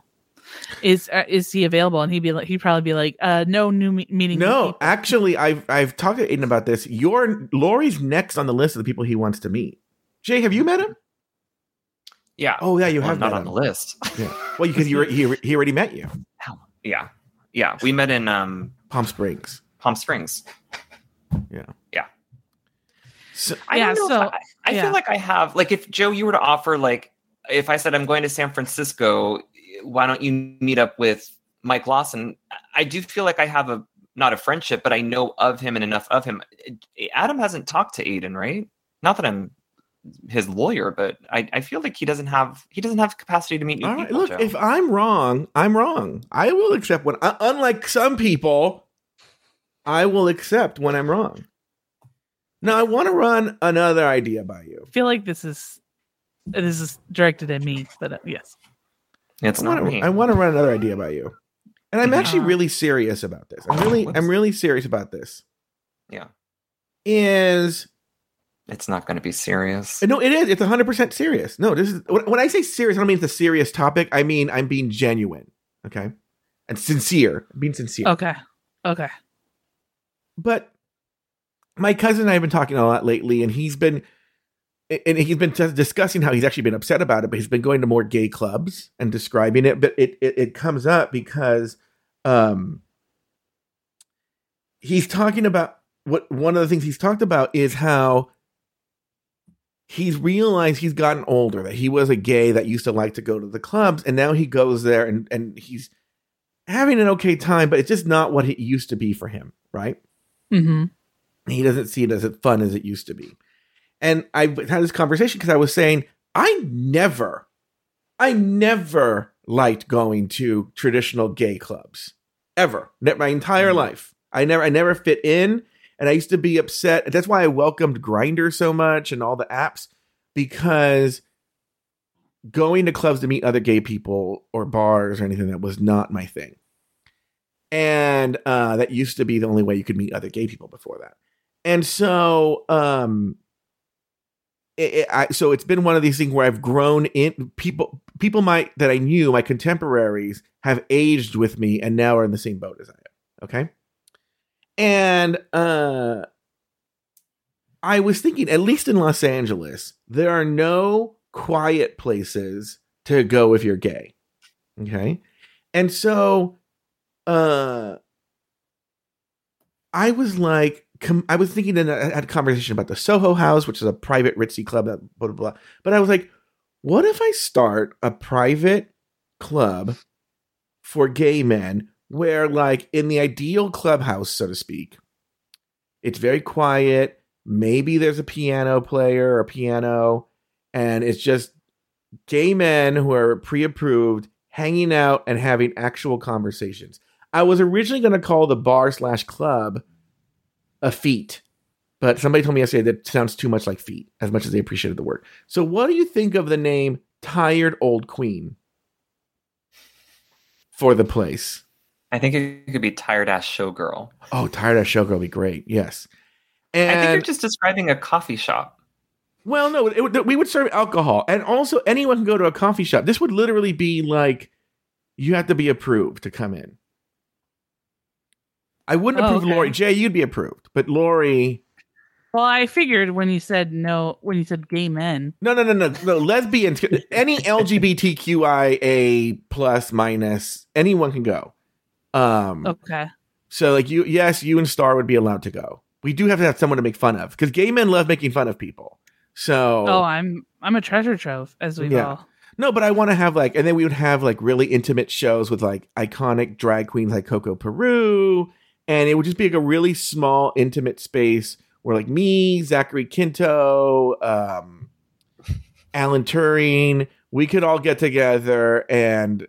is uh, is he available? And he'd be like, he'd probably be like, uh, no new me- meeting. No, people. actually, I've I've talked to Aiden about this. Your Lori's next on the list of the people he wants to meet. Jay, have you met him? Yeah. Oh yeah, you Well, have not met on him. the list. Yeah. Well, because you he he already met you, yeah. Yeah. We met in um Palm Springs. Palm Springs. So, I Yeah, so- I, I yeah. feel like I have like if Joe you were to offer like if I said I'm going to San Francisco, why don't you meet up with Mike Lawson? I do feel like I have a not a friendship, but I know of him and enough of him. Adam hasn't talked to Aiden, right? Not that I'm his lawyer, but I, I feel like he doesn't have he doesn't have capacity to meet new all right, people. look, Joe. if I'm wrong, I'm wrong. I will accept when, uh, unlike some people, I will accept when I'm wrong. Now, I want to run another idea by you. I feel like this is this is directed at me, but uh, yes, it's I not wanna, me. I want to run another idea by you. And I'm actually Uh-huh. really serious about this. I'm really Whoops. I'm really serious about this. Yeah. Is it's not going to be serious. no, it is. It's 100% serious. No, this is when when I say serious, I don't mean it's a serious topic. I mean I'm being genuine, okay? And sincere. I'm being sincere. okay, okay. But my cousin and I have been talking a lot lately, and he's been and he's been just discussing how he's actually been upset about it, but he's been going to more gay clubs and describing it. But it it, it comes up because um he's talking about what one of the things he's talked about is how he's realized he's gotten older that he was a gay that used to like to go to the clubs and now he goes there and and he's having an okay time but it's just not what it used to be for him right Mm-hmm. he doesn't see it as fun as it used to be. And I had this conversation because I was saying, I never, I never liked going to traditional gay clubs ever. My entire Mhm. life, I never, I never fit in, and I used to be upset. That's why I welcomed Grindr so much and all the apps because going to clubs to meet other gay people or bars or anything that was not my thing. And uh, that used to be the only way you could meet other gay people before that. And so, um, it, it- I, so it's been one of these things where I've grown in people, people might that I knew, my contemporaries have aged with me and now are in the same boat as I am. Okay. And uh, I was thinking, at least in Los Angeles, there are no quiet places to go if you're gay. Okay. And so uh I was like com- I was thinking and I had a conversation about the Soho House, which is a private ritzy club that blah blah blah. But I was like, what if I start a private club for gay men where like in the ideal clubhouse, so to speak, it's very quiet. Maybe there's a piano player or a piano, and it's just gay men who are pre-approved hanging out and having actual conversations. I was originally going to call the bar slash club a feat, But somebody told me yesterday that sounds too much like feet, as much as they appreciated the word. So, what do you think of the name Tired Old Queen for the place? I think it could be tired ass showgirl. Oh, Tired Ass Showgirl would be great. Yes. And I think you're just describing a coffee shop. Well, no, it, would- we would serve alcohol, and also anyone can go to a coffee shop. This would literally be like you have to be approved to come in. I wouldn't Oh, approve okay. Lori. Jay, you'd be approved, but Lori, Well, I figured when you said no, when you said gay men, no, no, no, no, no. Lesbians, any LGBTQIA plus minus, anyone can go. Um, okay. so like you, yes, you and Star would be allowed to go. We do have to have someone to make fun of because gay men love making fun of people. So Oh, I'm I'm a treasure trove, as we Yeah. all. No, but I want to have like, and then we would have like really intimate shows with like iconic drag queens like Coco Peru, and it would just be like a really small, intimate space where like me, Zachary Quinto, um, Alan Turing, we could all get together and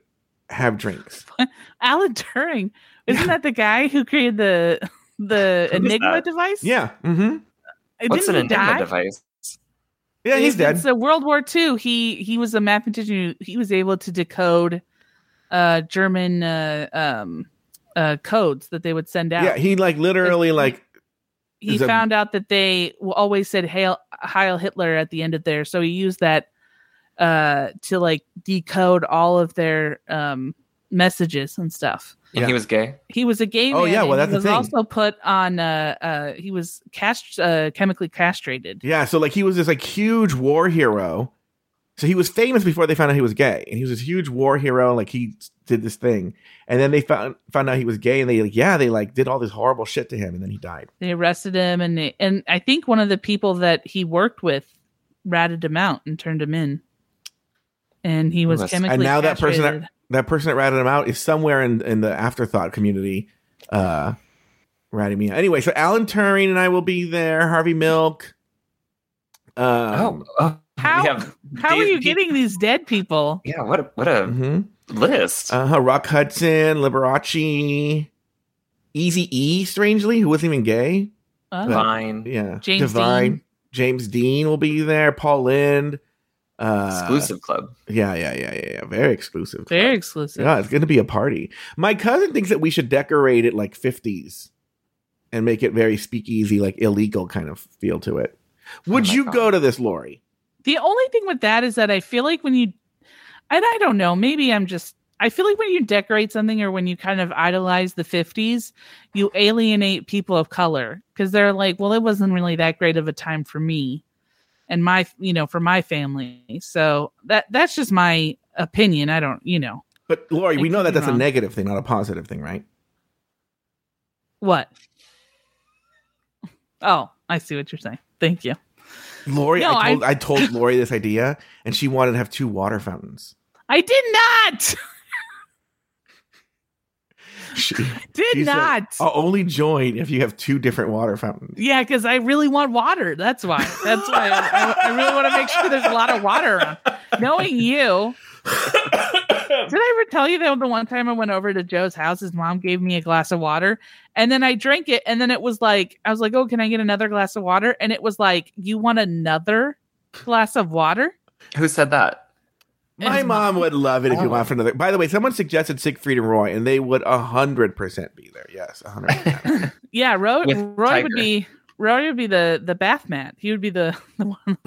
have drinks. Alan Turing, isn't that the guy who created the the Who is Enigma device? Yeah, hmm What's an Enigma die? device? yeah, he's dead. So World War II. He he was a mathematician. Who, he was able to decode uh German uh, um uh codes that they would send out. Yeah, he like literally like he is a- found out that they always said Hail Heil Hitler at the end of there, so he used that uh to like decode all of their um messages and stuff. And Yeah. he was gay. He was a gay Oh, yeah, well, and that's he the was thing. also put on uh uh he was cast uh, chemically castrated. Yeah, so like he was this like huge war hero. So he was famous before they found out he was gay, and he was this huge war hero. Like he did this thing, and then they found found out he was gay, and they like yeah, they like did all this horrible shit to him, and then he died. They arrested him and they, and I think one of the people that he worked with ratted him out and turned him in. And he was chemically And now that person that that person that ratted him out is somewhere in in the afterthought community, uh, ratting me out. Anyway, so Alan Turing and I will be there. Harvey Milk. Um, oh, oh, How- we have How are Dave- you getting these dead people? Yeah, what a what a mhm. list. Uh-huh. Rock Hudson, Liberace, Easy E, strangely, who wasn't even gay. Oh, Fine. Yeah. James Divine. Dean. James Dean will be there. Paul Lynde. Uh, Exclusive club. Yeah, yeah, yeah, yeah, yeah. Very exclusive. very exclusive. Yeah, it's going to be a party. My cousin thinks that we should decorate it like 50s and make it very speakeasy, like illegal kind of feel to it. Would Oh you God. go to this, Lori? The only thing with that is that I feel like when you, and I don't know, maybe I'm just, I feel like when you decorate something or when you kind of idolize the 50s, you alienate people of color because they're like, well, it wasn't really that great of a time for me and my, you know, for my family. So that that's just my opinion. I don't, you know, But Lori, we know that that's a negative thing, not a positive thing, right? what? Oh, I see what you're saying. Thank you. Lori, No, I told I- I, told Lori this idea, and she wanted to have two water fountains. I did not. She, Did she said, not. I'll only join if you have two different water fountains. Yeah, because I really want water. That's why. That's why I, I, I really want to make sure there's a lot of water around. Knowing you, did I ever tell you that the one time I went over to Joe's house, his mom gave me a glass of water, and then I drank it, and then it was like, I was like, "Oh, can I get another glass of water?" And it was like, "You want another glass of water?" Who said that? My His mom would love it if you Oh. want for another. By the way, someone suggested Siegfried and Roy, and they would hundred percent be there. Yes, hundred percent. Yeah, Roy, With Roy Tiger. would be. Roy would be the the bath mat. He would be the the one.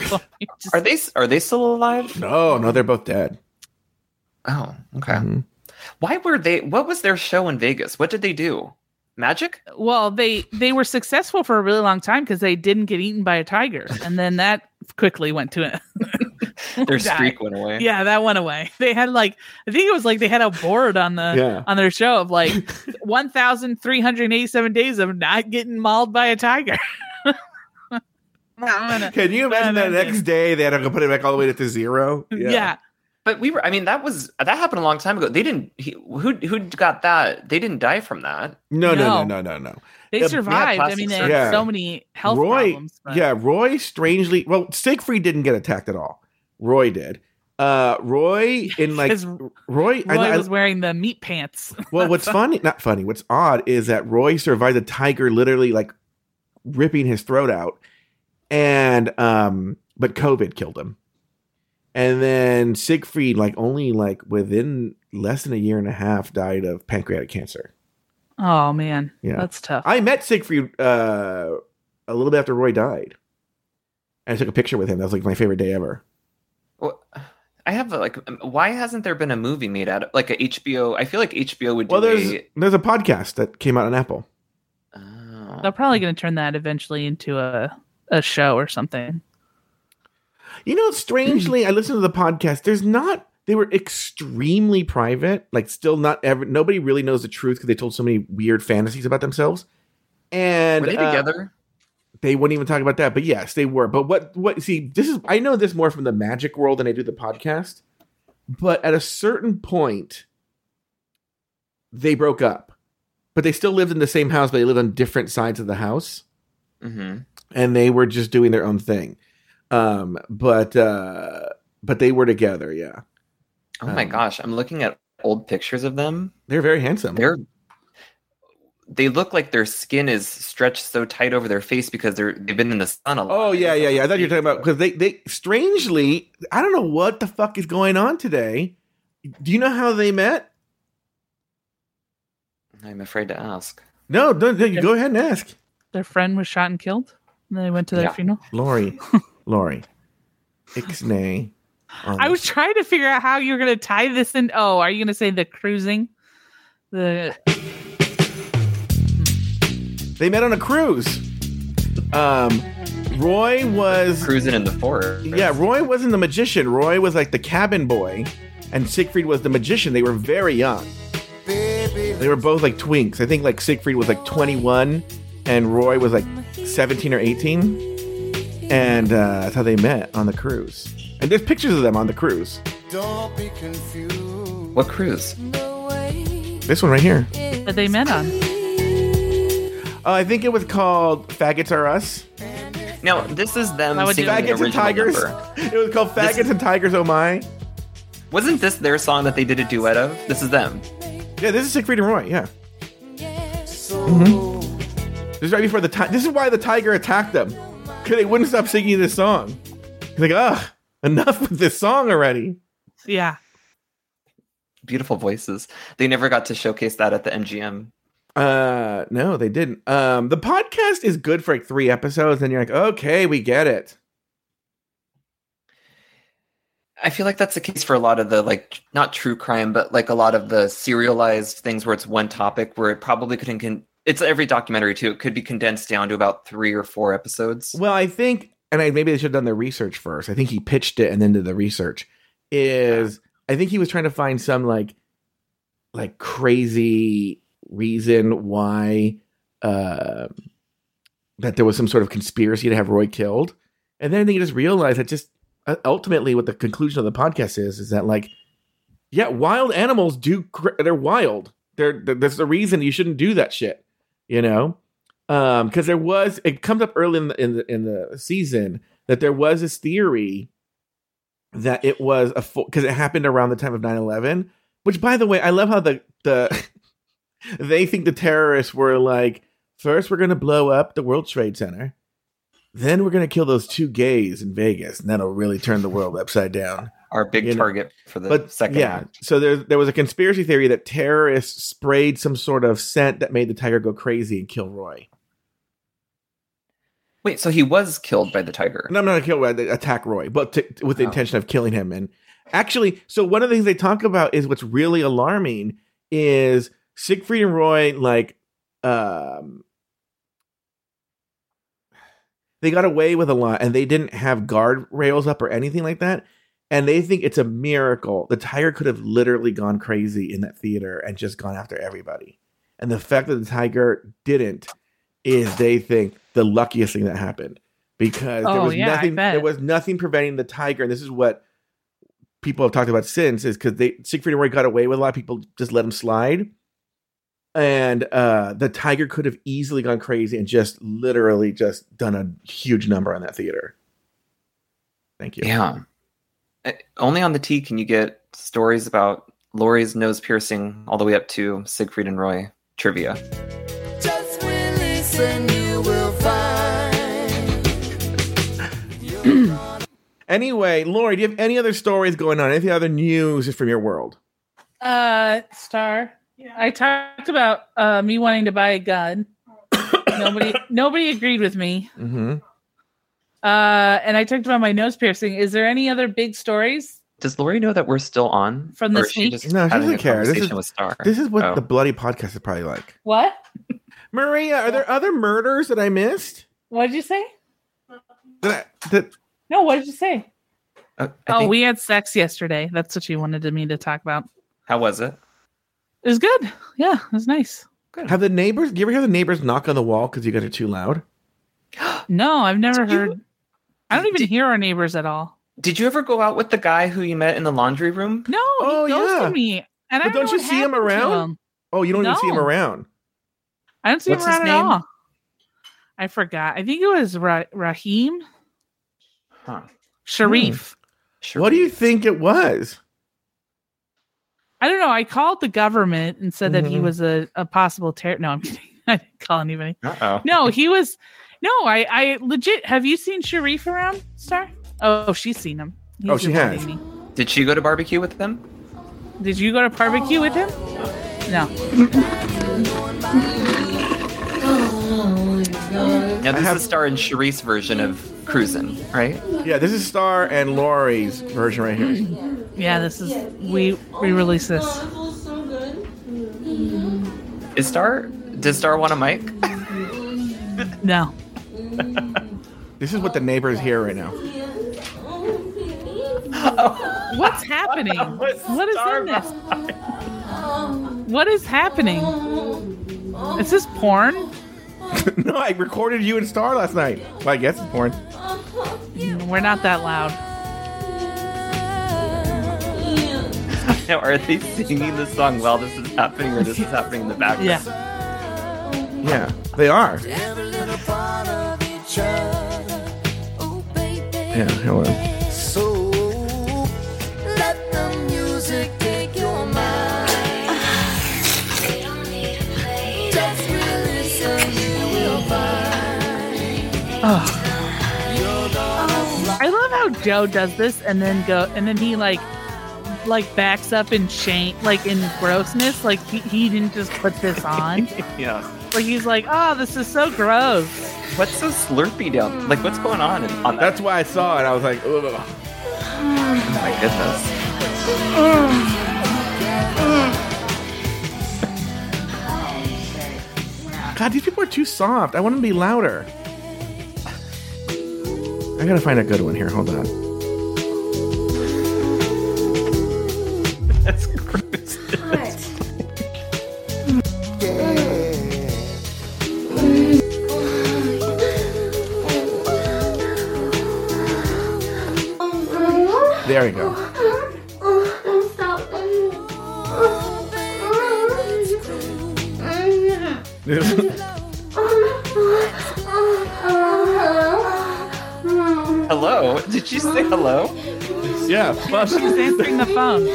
just- Are they are they still alive? No, no, they're both dead. Oh, okay. Mhm. Why were they? What was their show in Vegas? What did they do? Magic? Well, they they were successful for a really long time because they didn't get eaten by a tiger, and then that quickly went to it. Their streak went away. Yeah, that went away. They had like I think it was like they had a board on the Yeah. on their show of like one thousand three hundred eighty seven days of not getting mauled by a tiger. Gonna- Can you imagine Yeah, that that- next day they had to put it back all the way to zero? yeah. But we were. I mean, that was that happened a long time ago. They didn't. He, who who got that? They didn't die from that. No, no, no, No. no, no, no. they Yeah, they survived. I mean, they had Yeah. so many health Roy, problems. but- yeah, Roy strangely, well, Siegfried didn't get attacked at all. Roy did. Uh, Roy in like Roy. I, Roy I- was wearing the meat pants. well, what's funny, not funny, what's odd is that Roy survived the tiger literally like ripping his throat out, and um, but COVID killed him. And then Siegfried, like only like within less than a year and a half, died of pancreatic cancer. Oh man, Yeah. that's tough. I met Siegfried uh, a little bit after Roy died. And I took a picture with him. That was like my favorite day ever. Well, I have like, why hasn't there been a movie made out of like a HBO? I feel like HBO would do Well, there's a. there's a podcast that came out on Apple. Oh. They're probably going to turn that eventually into a a show or something. You know, strangely, I listened to the podcast. There's not. They were extremely private. Like, still not ever. Nobody really knows the truth because they told so many weird fantasies about themselves. And Were they uh, together? they wouldn't even talk about that. But yes, they were. But what? What? See, this is. I know this more from the magic world than I do the podcast. But at a certain point, they broke up. But they still lived in the same house, but they lived on different sides of the house. hmm and they were just doing their own thing. Um, but uh, but they were together. Yeah, Oh my Um, gosh, I'm looking at old pictures of them. they're very handsome. They're they look like their skin is stretched so tight over their face because they're they've been in the sun a lot. oh yeah, yeah, yeah. I thought you were talking about because they they strangely. I don't know what the fuck is going on today. Do you know how they met? I'm afraid to ask. No, don't, don't you go ahead and ask, Their friend was shot and killed. And they went to their Yeah. funeral. Lori. Lori, ixnay. on I was trying to figure out how you're going to tie this in. Oh, are you going to say the cruising? The They met on a cruise. Um, Roy was Cruising in the forest. Yeah, Roy wasn't the magician. Roy was like the cabin boy, and Siegfried was the magician. They were very young. They were both like twinks. I think like Siegfried was like 21, and Roy was like 17 or 18. And uh, that's how they met on the cruise. And there's pictures of them on the cruise. Don't be confused. What cruise? This one right here. that they met on. Oh, I think it was called "Faggots Are Us." No, this is them I would do the Faggots and Tigers. number. It was called This- "Faggots and Tigers." Oh my! Wasn't this their song that they did a duet of? This is them. Yeah, this is Siegfried and Roy. Yeah, this is right before the ti- This is why the tiger attacked them because they wouldn't stop singing this song. He's like, ugh, enough with this song already. Yeah. Beautiful voices. They never got to showcase that at the MGM. Uh, no, they didn't. Um, the podcast is good for like three episodes, and you're like, okay, we get it. I feel like that's the case for a lot of the like not true crime, but like a lot of the serialized things where it's one topic where it probably couldn't. Con- it's every documentary too. It could be condensed down to about three or four episodes. Well, I think, and I, maybe they should have done their research first. I think he pitched it and then did the research. Is I think he was trying to find some like, like crazy reason why, uh, that there was some sort of conspiracy to have Roy killed, and then he just realized that just uh, ultimately what the conclusion of the podcast is is that like, yeah, wild animals do cr- they're wild. They're, they're there's a reason you shouldn't do that shit, you know? Um because there was it comes up early in the, in the in the season that there was this theory that it was a because it happened around the time of 9-11 which by the way i love how the the they think the terrorists were like first we're gonna blow up the world trade center then we're gonna kill those two gays in vegas and that'll really turn the world upside down Our big You know, target for the but second. yeah round. so there, there was a conspiracy theory that terrorists sprayed some sort of scent that made the tiger go crazy and kill roy Wait, so he was killed by the tiger. No, I'm not gonna kill Red. They attack Roy, but to, with the Oh. intention of killing him. And actually, so one of the things they talk about is what's really alarming is Siegfried and Roy like um they got away with a lot and they didn't have guardrails up or anything like that. And they think it's a miracle. The tiger could have literally gone crazy in that theater and just gone after everybody. And the fact that the tiger didn't is they think the luckiest thing that happened because there Oh, was yeah, nothing there was nothing preventing the tiger and this is what people have talked about since is because they Siegfried and Roy got away with a lot of people just let him slide and uh the tiger could have easily gone crazy and just literally just done a huge number on that theater thank you Yeah. Uh, only on the Tea can you get stories about Laurie's nose piercing all the way up to Siegfried and Roy trivia. anyway, Lori, do you have any other stories going on? Any other news from your world? Uh, Star. Yeah. I talked about uh, me wanting to buy a gun. nobody, nobody agreed with me. Mm-hmm. Uh, and I talked about my nose piercing. Is there any other big stories? Does Lori know that we're still on? From Or this is she No, she doesn't care. This is- with Star. This is what Oh. the bloody podcast is probably like. What? Maria, are there other murders that I missed? What did you say? That, I, that No, what did you say? Uh, oh, think- we had sex yesterday. That's what you wanted me to talk about. How was it? It was good. Yeah, it was nice. have the neighbors? Do you ever hear the neighbors knock on the wall because you guys are too loud? No, I've never Did you- heard. I don't even did- hear our neighbors at all. Did you ever go out with the guy who you met in the laundry room? No, Oh, he ghosted yeah. me. And I But don't know you see him around? him. Oh, you don't even see him around. I don't see What's him his around at name? all. I forgot. I think it was Ra- Raheem Huh. Sharif. Sure. What do you think it was? I don't know. I called the government and said that he Mhm. was a, a possible terror. No, I'm kidding. I didn't call anybody. Uh-oh. No, he was. No, I, I legit. Have you seen Sharif around, Star? Oh, she's seen him. He's Oh, she has. avoiding me. Did she go to barbecue with them? Did you go to barbecue with him? No. Yeah, this have- is Star and Sharice's version of cruising, right? Yeah, this is Star and Lori's version right here. Yeah, this is we we release this. Is Star? Does Star want a mic? No. This is what the neighbors hear right now. What's happening? What is in this? What is happening? Is this porn? no, I recorded you and Star last night. Well, I guess it's porn. We're not that loud. Now, are they singing the song while this is happening, or this is happening in the background? Yeah. Yeah, they are. Every little part of each other. Oh, baby. Yeah, hold on. So let the music take your mind. Just release and you will find. I love how Joe does this and then go and then he like like backs up in shame like in grossness. Like he, he didn't just put this on. Yeah. Like he's like, oh, this is so gross. What's so slurpy down? Like, what's going on in- on that? That's why I saw it. I was like, Ugh. oh my goodness. God, these people are too soft. I want them to be louder. I gotta find a good one here. Hold on. There we go. hello? Did she say hello? yeah, well, She's answering the phone.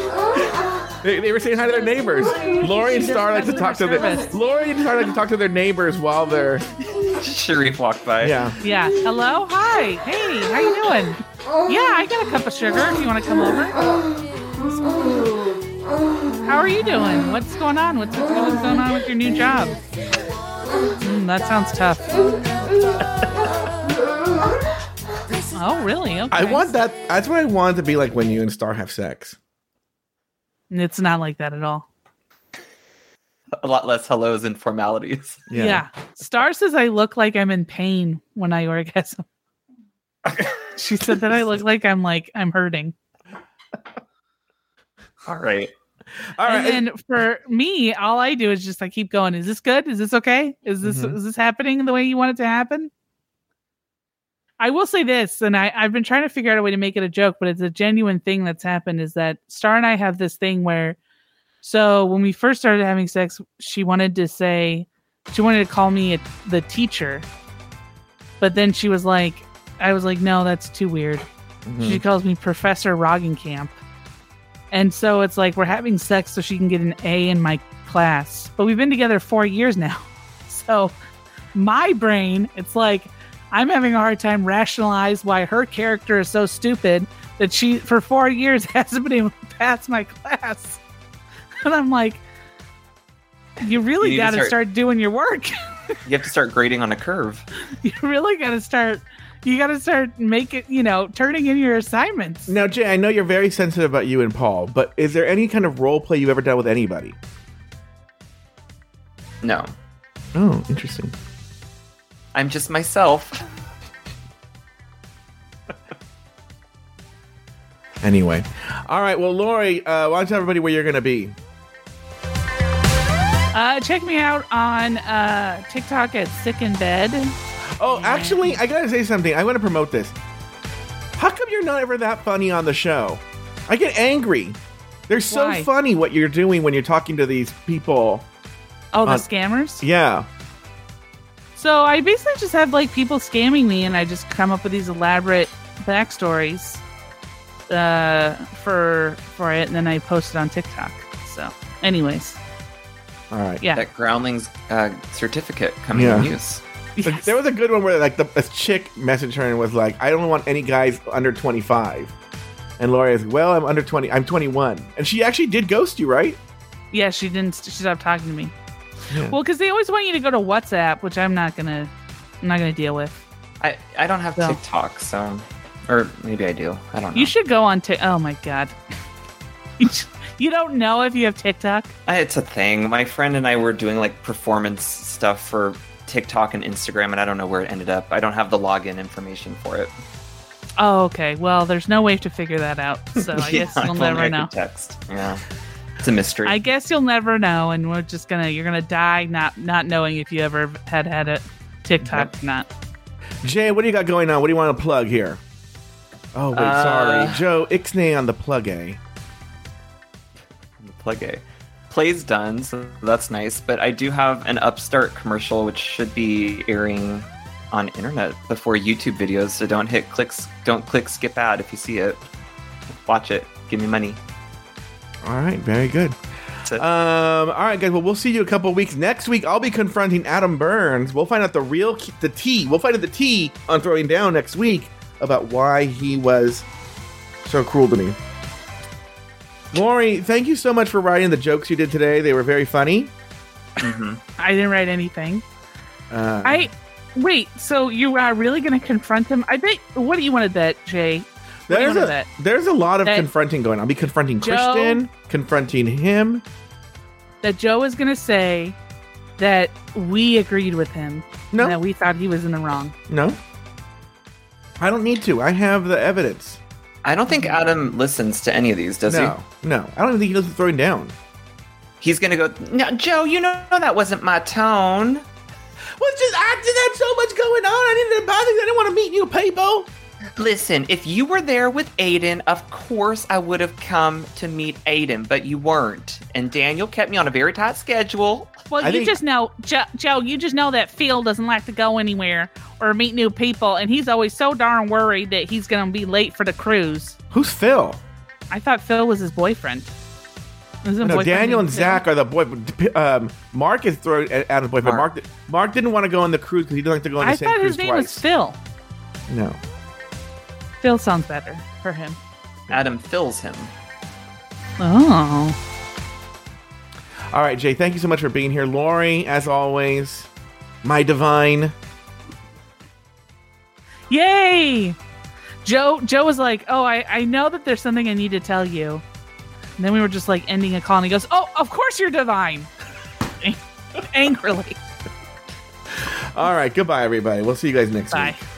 they, they were saying hi to their neighbors. Lori and Star like to talk to their Lori and Star like to talk to their neighbors while they're Sharif walked by. yeah. Yeah. Hello. Hi. Hey. How you doing? Yeah, I got a cup of sugar. If you want to come over. How are you doing? What's going on? What's, what's going on with your new job? Mm, that sounds tough. oh, really? Okay. I want that. That's what I want to be like when you and Star have sex. It's not like that at all. A lot less hellos and formalities. Yeah. Star says I look like I'm in pain when I orgasm. she said that I look like I'm like I'm hurting. All right. All right. and then for me, all I do is just I keep going. Is this good? Is this okay? Is this Mhm. is this happening the way you want it to happen? I will say this, and I, I've been trying to figure out a way to make it a joke, but it's a genuine thing that's happened. Is that Star and I have this thing where, so when we first started having sex, she wanted to say, she wanted to call me a, the teacher, but then she was like, I was like, no, that's too weird. Mhm. She calls me Professor Roggenkamp. And so it's like we're having sex so she can get an A in my class. But we've been together four years now. So my brain, it's like, I'm having a hard time rationalize why her character is so stupid that she for four years hasn't been able to pass my class. And I'm like, you really You need to got to start- start doing your work. You have to start grading on a curve. you really got to start. You got to start making, you know, turning in your assignments. Now, Jay, I know you're very sensitive about you and Paul, but is there any kind of role play you've ever done with anybody? No, Oh, interesting. I'm just myself. Anyway, all right. Well, Lori, uh, why don't you tell everybody where you're going to be? Uh, check me out on uh, TikTok at Sick in Bed. Oh, actually, I gotta say something. I want to promote this. How come you're not ever that funny on the show? I get angry. They're so Why? funny what you're doing when you're talking to these people. Oh, the scammers. Yeah. So I basically just have like people scamming me, and I just come up with these elaborate backstories uh, for for it, and then I post it on TikTok. So, anyways, All right. yeah, That Groundling's uh, certificate coming Yeah. in use. But Yes. There was a good one where like the a chick messaged her and was like, "I don't want any guys under 25." And Lori is, "Well, I'm under 20. I'm 21." And she actually did ghost you, right? yeah, she didn't. She stopped talking to me. Yeah. Well, because they always want you to go to WhatsApp, which I'm not gonna, I'm not gonna deal with. I, I don't have So- TikTok, so or maybe I do. I don't know. You should go on Tik. Oh my god, you, don't know if you have TikTok. Uh, It's a thing. My friend and I were doing like performance stuff for TikTok and Instagram, and I don't know where it ended up. I don't have the login information for it. Oh, okay. Well, there's no way to figure that out. So I guess Yeah, you'll if only never know. Text. Yeah, it's a mystery. I guess you'll never know, and we're just gonna you're gonna die not not knowing if you ever had had a TikTok or not. Jay, what do you got going on? What do you want to plug here? Oh wait, Uh, sorry, Joe Ixnay on the plug A. The Plug A. Play's done, so that's nice. But I do have an Upstart commercial which should be airing on internet before YouTube videos. So don't hit clicks. Don't click skip ad if you see it. Watch it. Give me money. All right, very good. Um, all right, guys. Well, we'll see you a couple of weeks next week. I'll be confronting Adam Burns. We'll find out the real the T. We'll find out the T on throwing down next week about why he was so cruel to me. Lori, thank you so much for writing the jokes you did today. They were very funny. Mhm. I didn't write anything. Uh, I wait. So you are really gonna confront him? I bet. What do you want to bet, Jay? What there's a bet? there's a lot of That- confronting going on. I'll be confronting Joe- Christian, confronting him. That Joe is gonna say that we agreed with him. No, and that we thought he was in the wrong. no. I don't need to. I have the evidence. I don't think Adam listens to any of these, does no, he? no. No. I don't even think he does the throwing down. He's gonna go. No, Joe, you know that wasn't my tone. Well, just I just had so much going on. I needed to bother. I didn't want to meet new people. Listen, if you were there with Aiden, of course I would have come to meet Aiden, but you weren't. And Daniel kept me on a very tight schedule. Well, I you think- just know, Joe, Joe. You just know that Phil doesn't like to go anywhere or meet new people, and he's always so darn worried that he's gonna be late for the cruise. Who's Phil? I thought Phil was his boyfriend. Isn't No, boyfriend Daniel and named Zach are the boy. Um, Mark is throwing at Adam's boyfriend. Mark. Mark. Mark, didn't want to go on the cruise because he didn't like to go on the I same thought cruise his name twice. was Phil. No. Phil sounds better for him. Adam fills him. Oh, All right, Jay. Thank you so much for being here, Lori. As always, my divine. yay! Joe. Joe was like, "Oh, I I know that there's something I need to tell you." And then we were just like ending a call, and he goes, "Oh, of course you're divine." Angrily. All right. Goodbye, everybody. We'll see you guys next time. Bye. week.